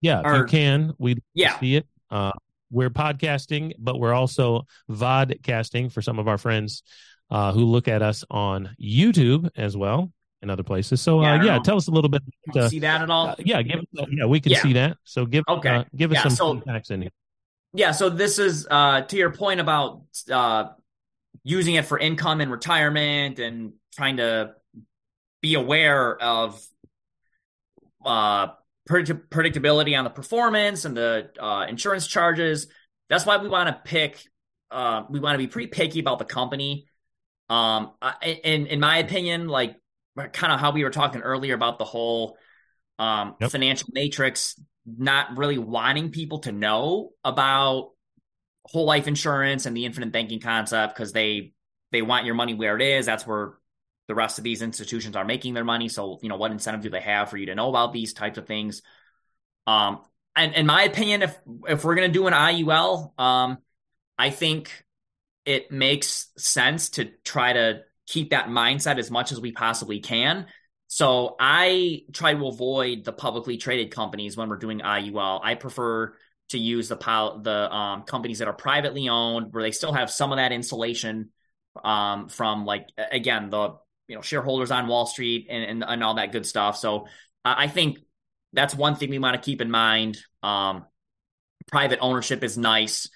Yeah, or, you can. We yeah. see it. Uh, we're podcasting, but we're also vodcasting for some of our friends uh, who look at us on YouTube as well and other places. So yeah, uh, yeah tell us a little bit. Uh, see that at all? Uh, yeah, give yeah, we can yeah. see that. So give okay, uh, give us yeah, some so, facts in here. Yeah, so this is uh, to your point about uh, using it for income and retirement and trying to be aware of predictability on the performance and the uh, insurance charges. That's why we want to pick. Uh, we want to be pretty picky about the company. Um, in in my opinion, like kind of how we were talking earlier about the whole um, yep. financial matrix, not really wanting people to know about whole life insurance and the infinite banking concept because they they want your money where it is. That's where the rest of these institutions are making their money. So, you know, what incentive do they have for you to know about these types of things? Um, and in my opinion, if if we're gonna do an IUL, um, I think it makes sense to try to keep that mindset as much as we possibly can. So I try to avoid the publicly traded companies when we're doing IUL. I prefer to use the the um, companies that are privately owned, where they still have some of that insulation um, from like again the you know shareholders on Wall Street and and, and all that good stuff. So I think that's one thing we want to keep in mind. Um, private ownership is nice.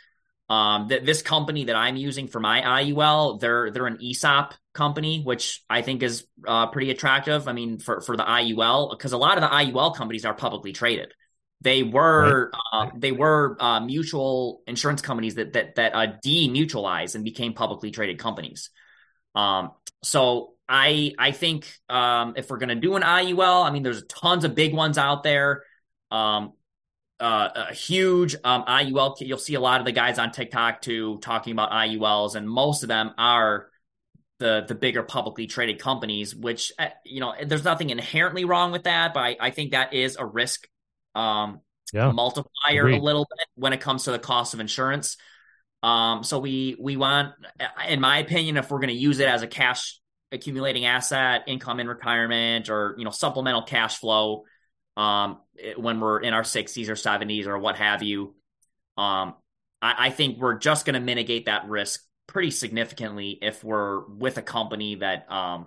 Um, that this company that I'm using for my IUL, they're they're an ESOP company, which I think is uh, pretty attractive. I mean, for for the IUL, because a lot of the IUL companies are publicly traded. They were right. uh, they were uh, mutual insurance companies that that that uh, demutualized and became publicly traded companies. Um, so I I think um, if we're going to do an IUL, I mean, there's tons of big ones out there. Um, uh, a huge um, IUL. You'll see a lot of the guys on TikTok too talking about IULs, and most of them are the the bigger publicly traded companies. Which uh, you know, there's nothing inherently wrong with that, but I, I think that is a risk um, yeah. multiplier Agreed. a little bit when it comes to the cost of insurance. Um, so we we want, in my opinion, if we're going to use it as a cash accumulating asset, income in retirement, or you know supplemental cash flow, um, when we're in our 60s or 70s or what have you, um, I, I think we're just going to mitigate that risk pretty significantly if we're with a company that um,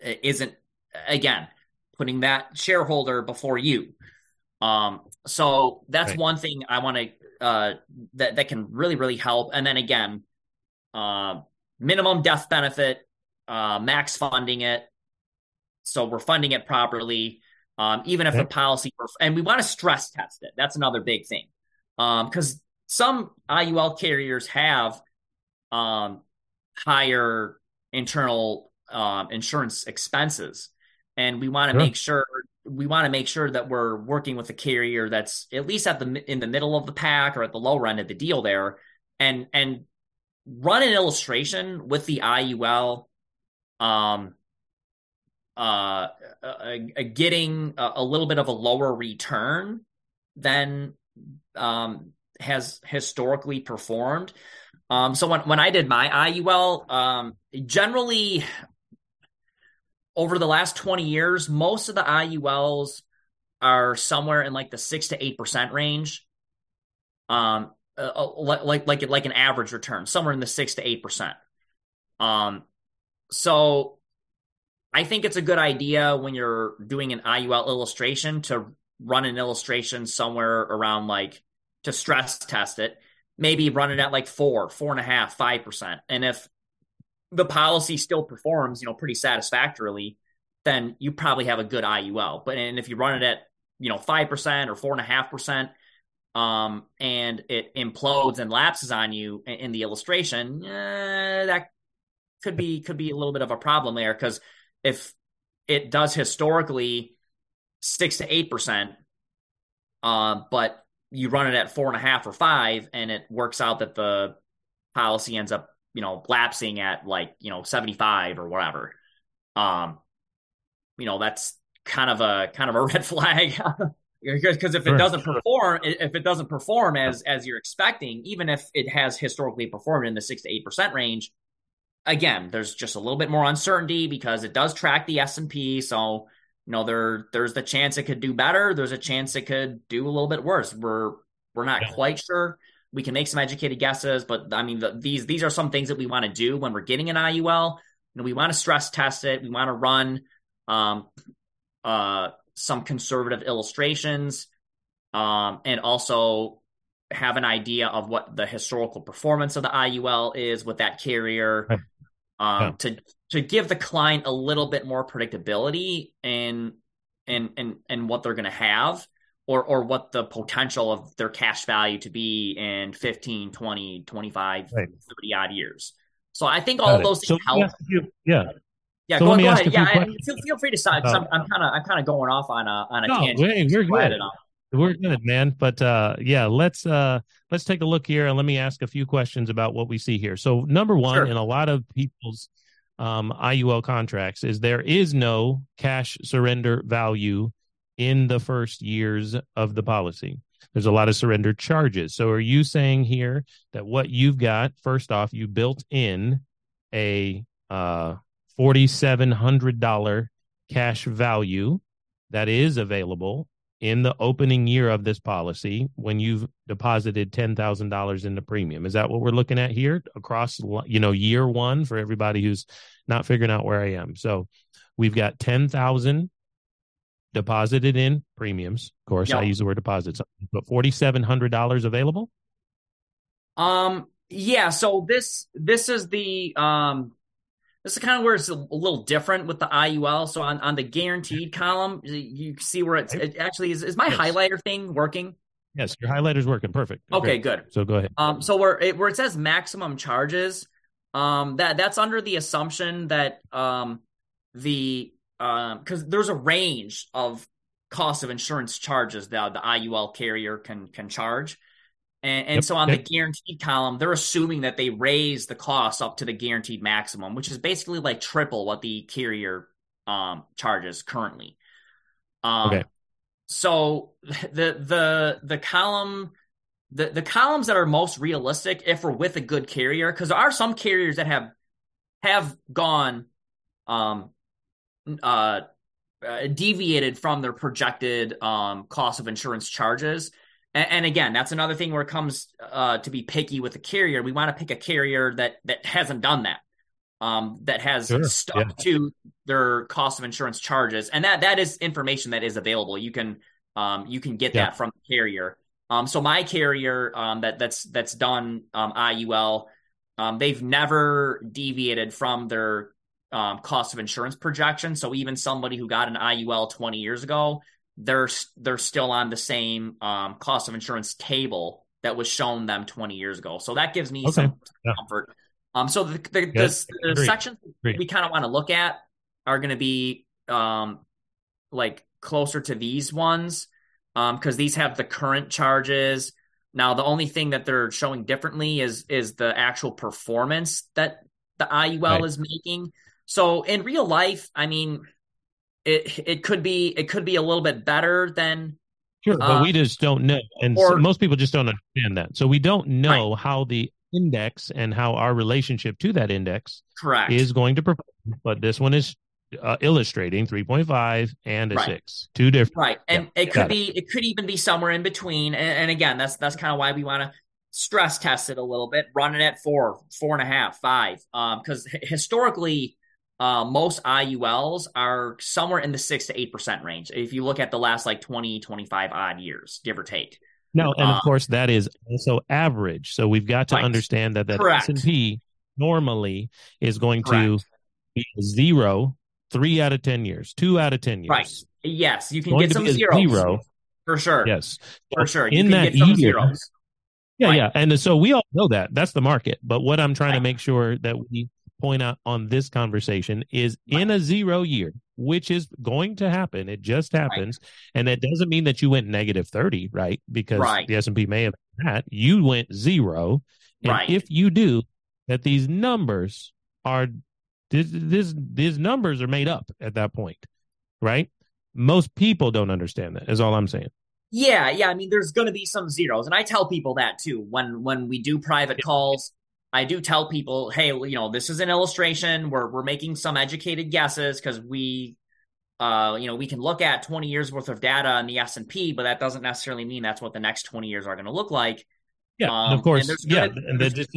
isn't again putting that shareholder before you. Um, so that's right. one thing I want to uh, that that can really really help. And then again, uh, minimum death benefit, uh, max funding it, so we're funding it properly. Um, even if okay. the policy, and we want to stress test it. That's another big thing, because um, some IUL carriers have um, higher internal um, insurance expenses, and we want to sure. make sure we want to make sure that we're working with a carrier that's at least at the in the middle of the pack or at the lower end of the deal there, and and run an illustration with the IUL, um, uh, getting a, a, little bit of a lower return than um has historically performed. Um, so when when I did my IUL, um, generally over the last 20 years, most of the IULs are somewhere in like the six to eight percent range. Um, uh, uh like like like an average return, somewhere in the six to eight percent. Um, so I think it's a good idea when you're doing an IUL illustration to run an illustration somewhere around like to stress test it. Maybe run it at like four, four and a half, five percent. And if the policy still performs, you know, pretty satisfactorily, then you probably have a good IUL. But and if you run it at you know five percent or four and a half percent, um, and it implodes and lapses on you in, the illustration, eh, that could be could be a little bit of a problem there because if it does historically six to eight percent, uh, but you run it at four and a half or five, and it works out that the policy ends up you know, lapsing at like, you know, 75 or whatever. Um, you know, that's kind of a kind of a red flag. because if it doesn't perform if it doesn't perform as as you're expecting even if it has historically performed in the 6 to 8% range again there's just a little bit more uncertainty because it does track the S&P so you know there there's the chance it could do better there's a chance it could do a little bit worse we're we're not yeah. quite sure we can make some educated guesses, but I mean, the, these these are some things that we want to do when we're getting an IUL. You know, we want to stress test it. We want to run um, uh, some conservative illustrations, um, and also have an idea of what the historical performance of the IUL is with that carrier, um, yeah. to to give the client a little bit more predictability in in in, in what they're going to have or or what the potential of their cash value to be in 15 20 25 right. 30 odd years so i think all Got of those things help you, yeah yeah, so go, go ahead. Yeah, feel, feel free to start. I'm kind of I'm kind of going off on a on a no, tangent. Hey, we're good. We're good, man. But uh, yeah, let's uh, let's take a look here and let me ask a few questions about what we see here. So number one, sure. in a lot of people's um, IUL contracts, is there is no cash surrender value in the first years of the policy. There's a lot of surrender charges. So are you saying here that what you've got, first off, you built in a uh, $4,700 cash value that is available in the opening year of this policy when you've deposited $10,000 in the premium. Is that what we're looking at here across, you know, year one for everybody who's not figuring out where I am? So we've got 10,000 deposited in premiums. Of course, yep. I use the word deposits, but forty seven hundred dollars available. Um. Yeah. So this this is the um this is kind of where it's a, little different with the IUL. So on, on the guaranteed column, you see where it's it actually is, is my yes. highlighter thing working? Yes, your highlighter's working perfect. Okay, good. So go ahead. Um, so where it, where it says maximum charges, um, that that's under the assumption that um the um because there's a range of cost of insurance charges that the IUL carrier can can charge. And, and yep, so on yep. the guaranteed column, they're assuming that they raise the cost up to the guaranteed maximum, which is basically like triple what the carrier um, charges currently. Um, okay. So the the the column the the columns that are most realistic, if we're with a good carrier, because there are some carriers that have have gone um uh, uh deviated from their projected um cost of insurance charges and, and again, that's another thing where it comes uh, to be picky with a carrier. We want to pick a carrier that that hasn't done that, um, that has sure. stuck yeah. to their cost of insurance charges, and that that is information that is available. You can um, you can get yeah. that from the carrier. Um, so my carrier um, that that's that's done um, IUL, um, they've never deviated from their um, cost of insurance projection. So even somebody who got an IUL 20 years ago, they're they're still on the same um, cost of insurance table that was shown them 20 years ago. So that gives me okay. some yeah. comfort. Um, so the the, yes, the, the sections we kind of want to look at are going to be um, like closer to these ones because um, these have the current charges. Now the only thing that they're showing differently is is the actual performance that the IUL right. is making. So in real life, I mean, it it could be it could be a little bit better than sure, but uh, we just don't know, and or, so most people just don't understand that. So we don't know right. how the index and how our relationship to that index correct is going to perform. But this one is uh, illustrating 3.5 and a right. 6 two different right and yeah, it could be it. it. could even be somewhere in between and, and again that's that's kind of why we want to stress test it a little bit run it at four four and a half five um because historically uh, most IULs are somewhere in the six to eight percent range. If you look at the last like 20, 25 odd years, give or take. No, and of um, course that is also average. So we've got to right. understand that that S and P normally is going Correct. to be zero, three out of ten years, two out of ten years. Right. Yes, you can get some zeros. Zero. For sure. Yes. For sure. You in that year, zeros. Yeah, right. yeah. And so we all know that. That's the market. But what I'm trying right. to make sure that we point out on this conversation is right. in a zero year, which is going to happen. It just happens. Right. And that doesn't mean that you went negative 30, right? Because right. the S&P may have that. You went zero. And right. if you do, that these numbers are this, this these numbers are made up at that point, right? Most people don't understand that. Is all I'm saying. Yeah, yeah. I mean, there's going to be some zeros, and I tell people that too when when we do private calls. I do tell people, hey, you know, this is an illustration. We're we're making some educated guesses because we, uh, you know, we can look at 20 years worth of data in the S and P, but that doesn't necessarily mean that's what the next 20 years are going to look like. Yeah, um, of course. And yeah, and, just,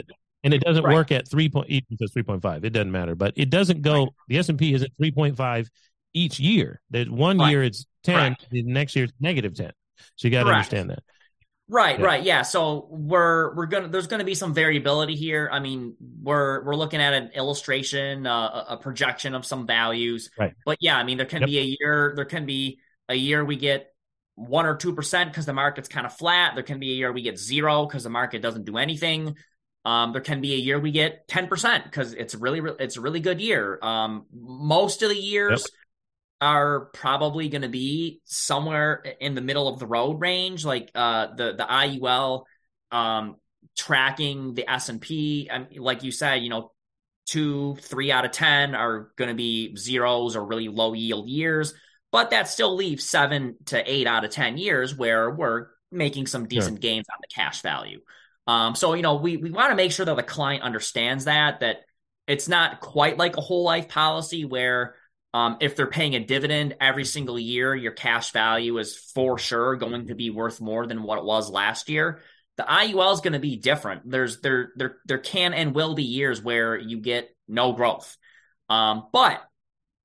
and it doesn't right. work at three point even it's 3.5. It doesn't matter, but it doesn't go. Right. The S and P isn't 3.5 each year. There's one right. year it's 10, the next year it's negative 10. So you got to understand that. Right, yeah. right, yeah. So we're we're gonna there's gonna be some variability here. I mean, we're we're looking at an illustration, uh, a projection of some values. Right. But yeah, I mean, there can yep. be a year. There can be a year we get one or two percent because the market's kind of flat. There can be a year we get zero because the market doesn't do anything. Um, there can be a year we get ten percent because it's really it's a really good year. Um, most of the years. Yep are probably going to be somewhere in the middle of the road range, like uh, the the IUL um, tracking the S and P. Like you said, you know, two, three out of ten are going to be zeros or really low yield years, but that still leaves seven to eight out of ten years where we're making some decent sure. gains on the cash value. Um, so you know, we we want to make sure that the client understands that that it's not quite like a whole life policy where um, if they're paying a dividend every single year, your cash value is for sure going to be worth more than what it was last year. The IUL is going to be different. There's there there there can and will be years where you get no growth, um, but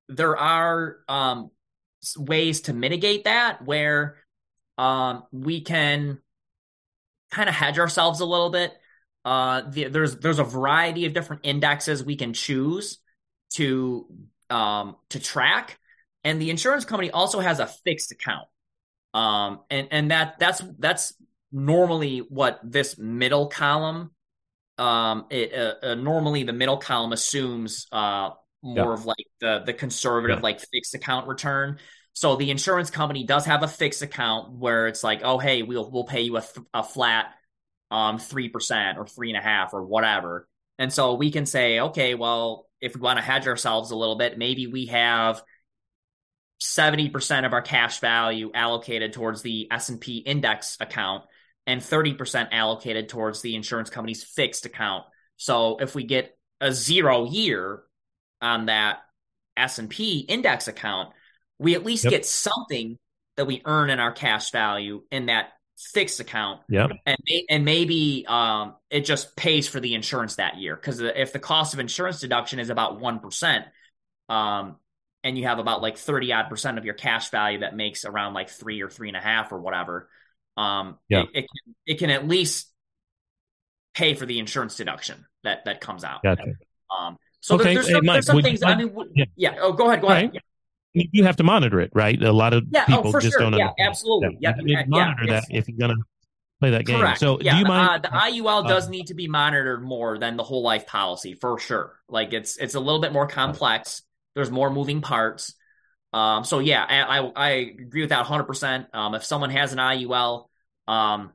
there are um, ways to mitigate that where um, we can kind of hedge ourselves a little bit. Uh, the, there's there's a variety of different indexes we can choose to um, to track, and the insurance company also has a fixed account. Um, and and that that's that's normally what this middle column. Um, it uh, uh, normally the middle column assumes uh more yeah. of like the the conservative yeah. like fixed account return. So the insurance company does have a fixed account where it's like, oh hey, we'll we'll pay you a, th- a flat um three percent or three and a half or whatever. And so we can say, okay, well, if we want to hedge ourselves a little bit, maybe we have 70% of our cash value allocated towards the S&P index account and 30% allocated towards the insurance company's fixed account. So if we get a zero year on that S&P index account, we at least yep. get something that we earn in our cash value in that fixed account. Yeah. And and maybe um, it just pays for the insurance that year because if the cost of insurance deduction is about one percent, um, and you have about like thirty odd percent of your cash value that makes around like three or three and a half or whatever, um, yeah. it, it can it can at least pay for the insurance deduction that that comes out. Gotcha. Um, so okay. there, there's, some, hey, Mike, there's some things. I mean, yeah. yeah. Oh, go ahead. Go ahead. Yeah you have to monitor it, right? A lot of yeah, oh, people oh, just sure. don't. Yeah, absolutely. Yeah, you yeah, monitor that if you're gonna play that game. Correct. So, yeah, do you the, mind? Uh, the IUL does need to be monitored more than the whole life policy for sure. Like it's it's a little bit more complex. There's more moving parts. Um, so yeah, I, I, I agree with that 100. Um, percent If someone has an IUL, um,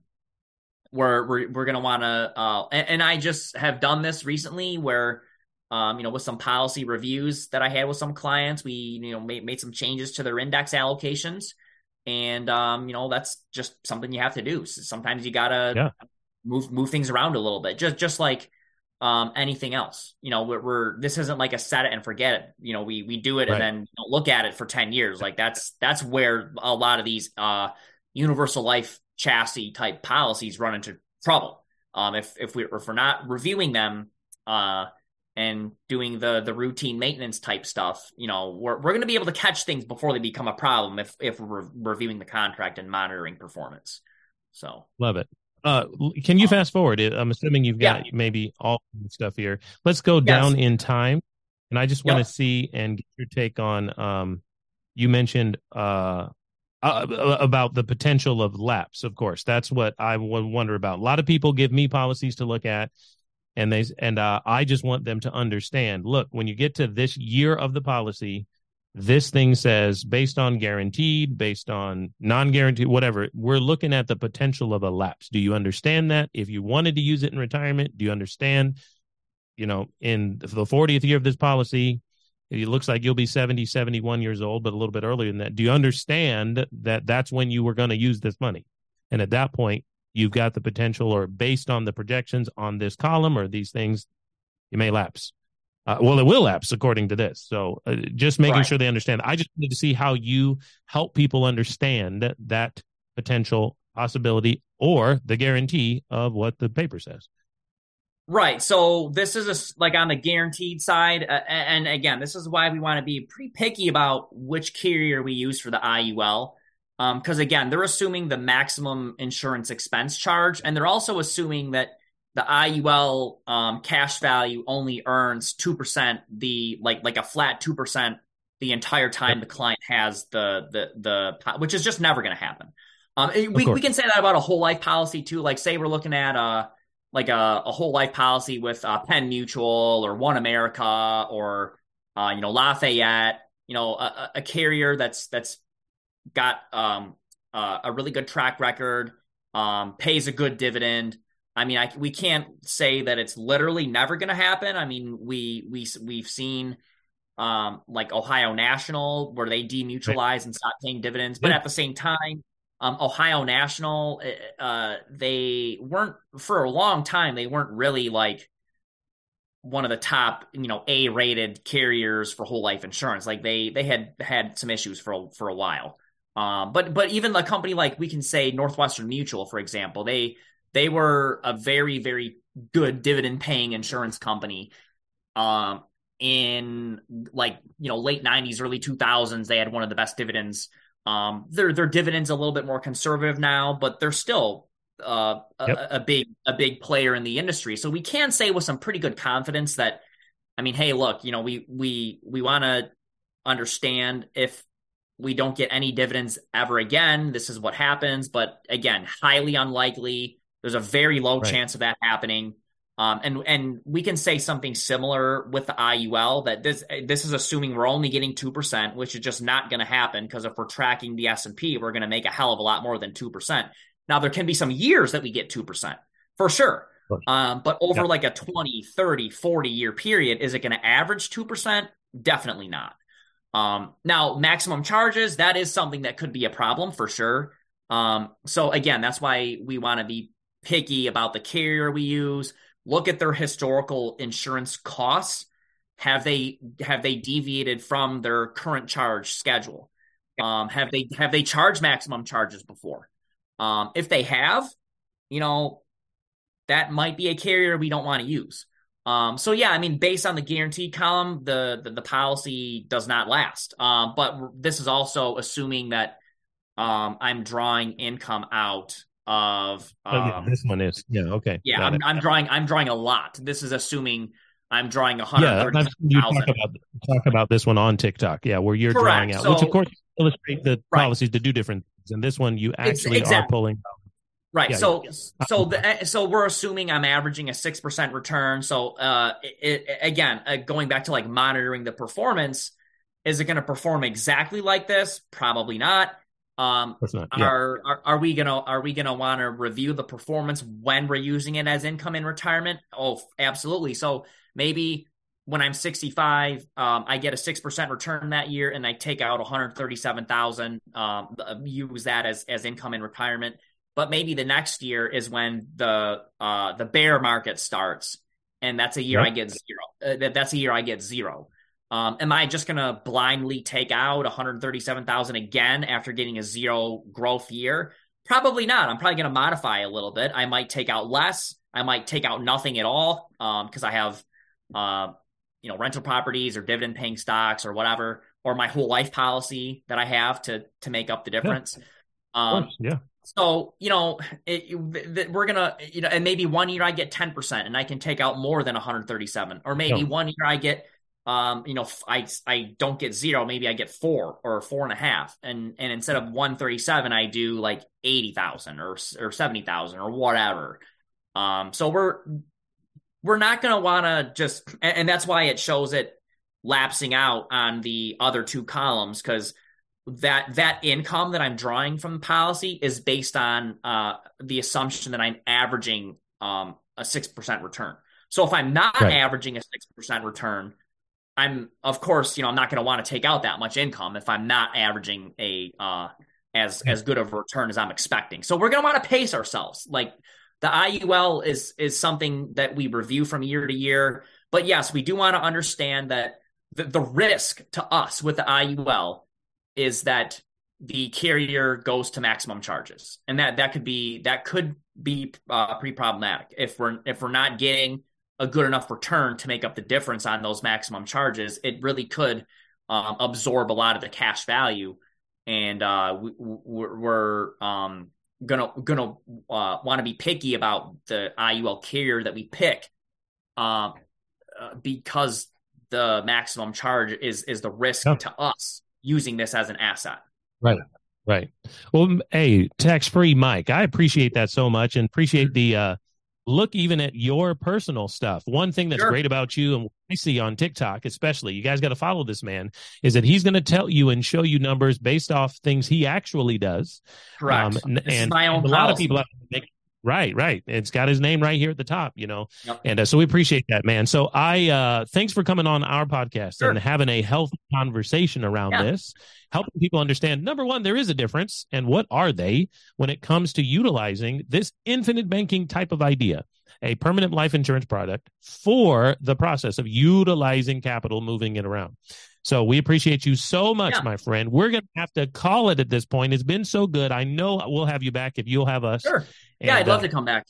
we're we're we're gonna want to. Uh, and, and I just have done this recently where um, you know, with some policy reviews that I had with some clients, we, you know, made, made some changes to their index allocations. And, um, you know, that's just something you have to do. So sometimes you gotta yeah. move, move things around a little bit, just, just like, um, anything else, you know, we're, we're, this isn't like a set it and forget it. You know, we, we do it right. and then you know, look at it for 10 years. Like that's, that's where a lot of these, uh, universal life chassis type policies run into trouble. Um, if, if we, if we're not reviewing them, uh, and doing the the routine maintenance type stuff, you know, we're we're going to be able to catch things before they become a problem if if we're reviewing the contract and monitoring performance. So love it. Uh, can you um, fast forward? I'm assuming you've got yeah. maybe all stuff here. Let's go down in time, and I just want to yep. see and get your take on. Um, you mentioned uh, uh, about the potential of lapse. Of course, that's what I would wonder about. A lot of people give me policies to look at and they and uh, I just want them to understand. Look, when you get to this year of the policy, this thing says based on guaranteed, based on non-guaranteed, whatever. We're looking at the potential of a lapse. Do you understand that? If you wanted to use it in retirement, do you understand? You know, in the 40th year of this policy, it looks like you'll be 70, 71 years old, but a little bit earlier than that. Do you understand that that's when you were going to use this money? And at that point, you've got the potential or based on the projections on this column or these things, you may lapse. Uh, well, it will lapse according to this. So uh, just making right. sure they understand. I just need to see how you help people understand that potential possibility or the guarantee of what the paper says. Right. So this is a, like on the guaranteed side. Uh, and again, this is why we want to be pretty picky about which carrier we use for the IUL because um, again, they're assuming the maximum insurance expense charge, and they're also assuming that the IUL um, cash value only earns two percent, the like like a flat two percent the entire time the client has the the the which is just never going to happen. Um, we we can say that about a whole life policy too. Like say we're looking at uh like a, a whole life policy with uh, Penn Mutual or One America or uh, you know Lafayette, you know a, a carrier that's that's got um, uh, a really good track record, um, pays a good dividend. I mean, I, we can't say that it's literally never going to happen. I mean, we we we've seen um, like Ohio National where they demutualize right. and stop paying dividends, but yeah. at the same time, um, Ohio National, eh, uh, they weren't for a long time. They weren't really like one of the top, you know, A rated carriers for whole life insurance. Like they they had had some issues for for a while. Um, but but even a company like we can say Northwestern Mutual, for example, they they were a very very good dividend paying insurance company. Um, in like you know late '90s, early 2000s, they had one of the best dividends. Um, their their dividends a little bit more conservative now, but they're still uh, yep. a, a, big a big player in the industry. So we can say with some pretty good confidence that I mean, hey, look, you know, we we we want to understand if we don't get any dividends ever again, this is what happens. But again, highly unlikely. There's a very low right. chance of that happening. Um, and and we can say something similar with the IUL that this this is assuming we're only getting two percent, which is just not going to happen because if we're tracking the S and P, we're going to make a hell of a lot more than two percent. Now there can be some years that we get two percent for sure, um, but over like a 20, 30, 40 year period, is it going to average two percent? Definitely not. Um, now, maximum charges, that is something that could be a problem for sure. Um, so again, that's why we want to be picky about the carrier we use. Look at their historical insurance costs. Have they have they deviated from their current charge schedule? Um, have they have they charged maximum charges before? Um, if they have, you know, that might be a carrier we don't want to use. Um, so yeah, I mean, based on the guarantee column, the the, the policy does not last. Um, but this is also assuming that um, I'm drawing income out of. oh, yeah, um, this one is yeah okay. Yeah, I'm, I'm, drawing I'm drawing a lot. This is assuming I'm drawing a hundred. Yeah, you talk about talk about this one on TikTok. Yeah, where you're Correct. drawing out, so, which of course illustrate the right. policies to do different things. And this one, you actually exactly. are pulling Right. Yeah, so yeah. so the, eh, so we're assuming I'm averaging a six percent return. So uh, it, it, again, uh, going back to like monitoring the performance, is it going to perform exactly like this? Probably not. Um, not. Yeah. Are, are are we gonna are we gonna want to review the performance when we're using it as income in retirement? Oh, absolutely. So maybe when I'm 65, um, I get a six percent return that year, and I take out 137,000. Um, use that as as income in retirement but maybe the next year is when the uh, the bear market starts, and that's a year yep. I get zero. Uh, that's a year I get zero. Um, am I just gonna blindly take out 137,000 again after getting a zero growth year? Probably not. I'm probably gonna modify a little bit. I might take out less. I might take out nothing at all because um, I have, uh, you know, rental properties or dividend paying stocks or whatever, or my whole life policy that I have to to make up the difference. Yeah. Um, yeah. So, you know, it, it, we're going to, you know, and maybe one year I get 10% and I can take out more than 137. Or maybe yeah. one year I get, um, you know, I, I don't get zero. Maybe I get four or four and a half. And, and instead of 137, I do like 80,000 or, or 70,000 or whatever. Um, so we're, we're not going to want to just, and, and that's why it shows it lapsing out on the other two columns because that that income that I'm drawing from the policy is based on uh, the assumption that I'm averaging um, a six percent return. So if I'm not right. averaging a six percent return, I'm of course you know I'm not going to want to take out that much income if I'm not averaging a uh, as as good of a return as I'm expecting. So we're going to want to pace ourselves. Like the IUL is is something that we review from year to year, but yes, we do want to understand that the, the risk to us with the IUL is that the carrier goes to maximum charges, and that that could be that could be uh, pretty problematic. If we're if we're not getting a good enough return to make up the difference on those maximum charges. It really could um, absorb a lot of the cash value, and uh, we, we're, um, gonna gonna uh, want to be picky about the IUL carrier that we pick, um, uh, because the maximum charge is is the risk to us using this as an asset. Right. Right. Well, hey, tax free Mike, I appreciate that so much and appreciate the uh, look even at your personal stuff. One thing that's sure. great about you and I see on TikTok, especially, you guys got to follow this man, is that he's going to tell you and show you numbers based off things he actually does. Correct. Um, and, and a lot of people make Right, right. It's got his name right here at the top, you know. Yep. And uh, so we appreciate that, man. So I uh thanks for coming on our podcast sure. and having a healthy conversation around yeah. this, helping people understand number 1 there is a difference and what are they when it comes to utilizing this infinite banking type of idea, a permanent life insurance product for the process of utilizing capital moving it around. So we appreciate you so much, yeah. my friend. We're going to have to call it at this point. It's been so good. I know we'll have you back if you'll have us. Sure. Yeah, and, I'd love uh, to come back.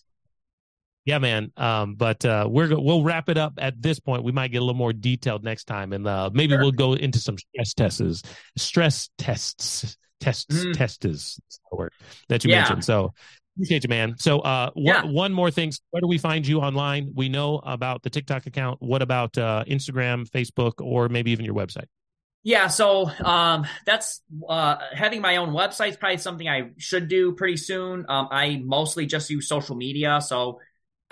Yeah, man. Um, but uh, we're we'll wrap it up at this point. We might get a little more detailed next time, and uh, maybe sure. we'll go into some stress tests, stress tests, tests, mm. tests that you yeah. mentioned. So Appreciate you, man. So, uh, yeah. one, one more thing. Where do we find you online? We know about the TikTok account. What about uh, Instagram, Facebook, or maybe even your website? Yeah, so um, that's uh, having my own website is probably something I should do pretty soon. Um, I mostly just use social media, so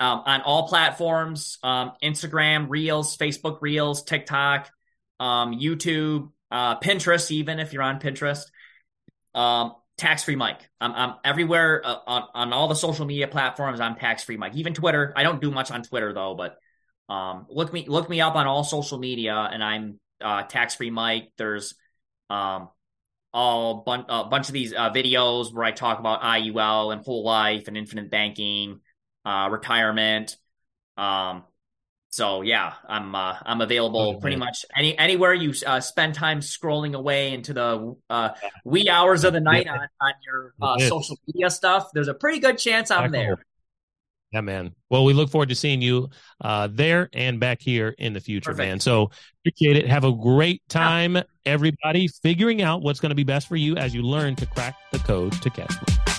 um, on all platforms: um, Instagram Reels, Facebook Reels, TikTok, um, YouTube, uh, Pinterest. Even if you're on Pinterest, um, tax free Mike. I'm, I'm everywhere uh, on on all the social media platforms. I'm tax free Mike. Even Twitter. I don't do much on Twitter though, but look me look me up on all social media, and I'm uh, tax free Mike. There's um, all bun- a bunch of these uh, videos where I talk about IUL and whole life and infinite banking, uh, retirement. Um, so yeah, I'm uh, I'm available pretty much any anywhere you uh, spend time scrolling away into the uh, wee hours of the night on, on your uh, social media stuff. There's a pretty good chance I'm there. Yeah, man. Well, we look forward to seeing you uh, there and back here in the future, Perfect. man. So appreciate it. Have a great time, yeah. everybody, figuring out what's going to be best for you as you learn to crack the code to cash flow.